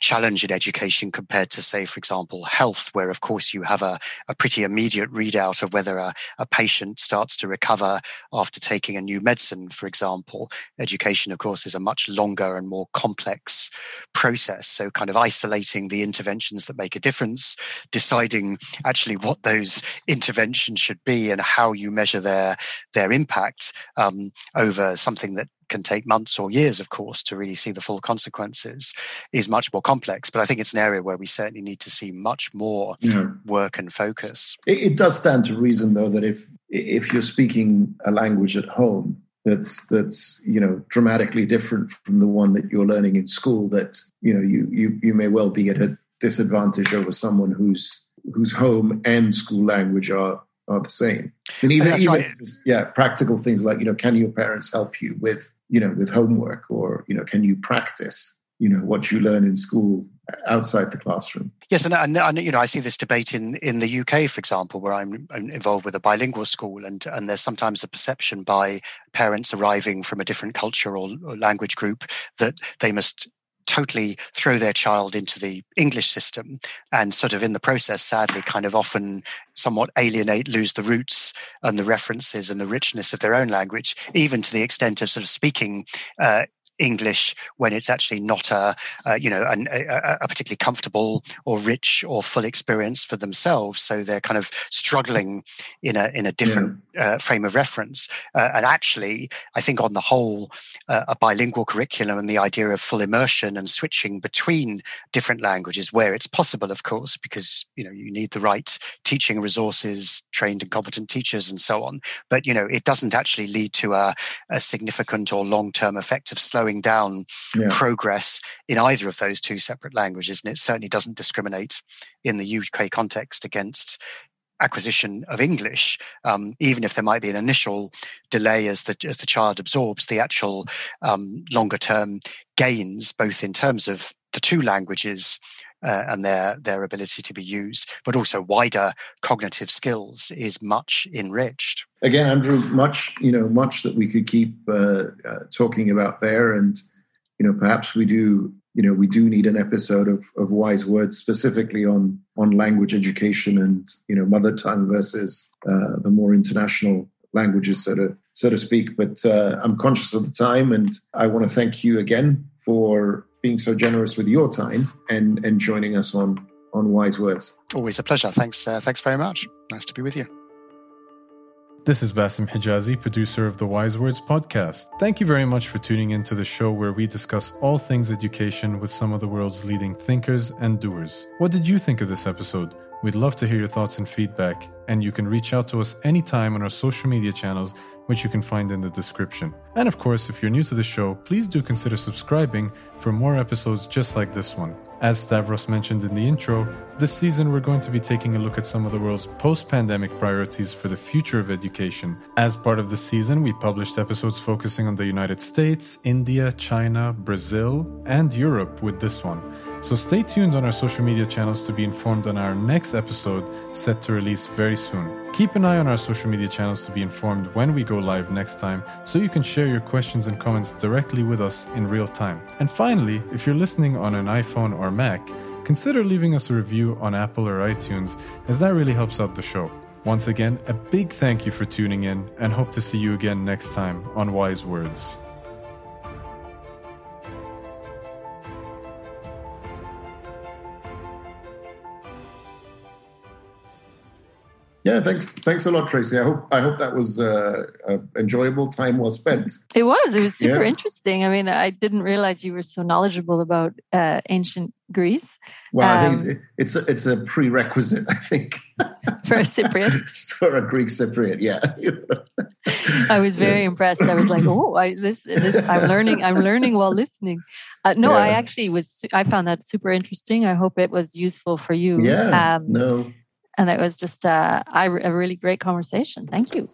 challenge in education compared to, say, for example, health, where of course you have a, a pretty immediate readout of whether a, a, patient starts to recover after taking a new medicine, for example. Education, of course, is a much longer and more complex process. So kind of isolating the interventions that make a difference, deciding actually what those interventions should be and how you measure their their impact um, over something that can take months or years, of course, to really see the full consequences, is much more complex. But I think it's an area where we certainly need to see much more yeah. work and focus. It, it does stand to reason, though, that if if you're speaking a language at home that's that's you know dramatically different from the one that you're learning in school, that you know you you you may well be at a disadvantage over someone whose whose home and school language are are the same. And even, even right. yeah, practical things like you know, can your parents help you with you know with homework, or you know, can you practice you know what you learn in school outside the classroom. Yes, and, and, and, you know I see this debate in in the UK, for example, where I'm, I'm, involved with a bilingual school, and and there's sometimes a perception by parents arriving from a different culture or, or language group that they must totally throw their child into the English system and sort of in the process, sadly, kind of often somewhat alienate, lose the roots and the references and the richness of their own language, even to the extent of sort of speaking uh, English when it's actually not a, you know an, a, a, particularly comfortable or rich or full experience for themselves. So they're kind of struggling in a in a different yeah. uh, frame of reference. Uh, and actually, I think on the whole, uh, a bilingual curriculum and the idea of full immersion and switching between different languages where it's possible, of course, because you know you need the right teaching resources, trained and competent teachers, and so on. But you know it doesn't actually lead to a, a significant or long term effect of slowing slowing down yeah. progress in either of those two separate languages. And it certainly doesn't discriminate in the UK context against acquisition of English, um, even if there might be an initial delay as the as the child absorbs the actual um, longer term gains, both in terms of the two languages uh, and their their ability to be used, but also wider cognitive skills is much enriched. Again, Andrew, much you know, much that we could keep uh, uh, talking about there, and you know, perhaps we do you know, we do need an episode of, of wise words specifically on on language education and you know mother tongue versus uh, the more international languages, so to so to speak. But uh, I'm conscious of the time, and I want to thank you again for being so generous with your time and and joining us on on wise words. Always a pleasure. Thanks. Uh, thanks very much. Nice to be with you. This is Basim Hijazi, producer of the Wise Words podcast. Thank you very much for tuning into the show where we discuss all things education with some of the world's leading thinkers and doers. What did you think of this episode? We'd love to hear your thoughts and feedback, and you can reach out to us anytime on our social media channels, which you can find in the description. And of course, if you're new to the show, please do consider subscribing for more episodes just like this one. As Stavros mentioned in the intro, this season we're going to be taking a look at some of the world's post pandemic priorities for the future of education. As part of the season, we published episodes focusing on the United States, India, China, Brazil, and Europe with this one. So stay tuned on our social media channels to be informed on our next episode set to release very soon. Keep an eye on our social media channels to be informed when we go live next time so you can share your questions and comments directly with us in real time. And finally, if you're listening on an iPhone or Mac, consider leaving us a review on Apple or iTunes as that really helps out the show. Once again, a big thank you for tuning in and hope to see you again next time on Wise Words. Yeah, thanks. Thanks a lot, Tracy. I hope I hope that was uh, enjoyable time well spent. It was. It was super yeah. interesting. I mean, I didn't realize you were so knowledgeable about uh, ancient Greece. Well, um, I think it's, um, it's a, it's a prerequisite. I think for a Cypriot. for a Greek Cypriot, yeah. I was very yeah. impressed. I was like, oh, I, this this I'm learning. I'm learning while listening. Uh, no, yeah. I actually was. I found that super interesting. I hope it was useful for you. Yeah. Um, no and it was just uh, a really great conversation. Thank you.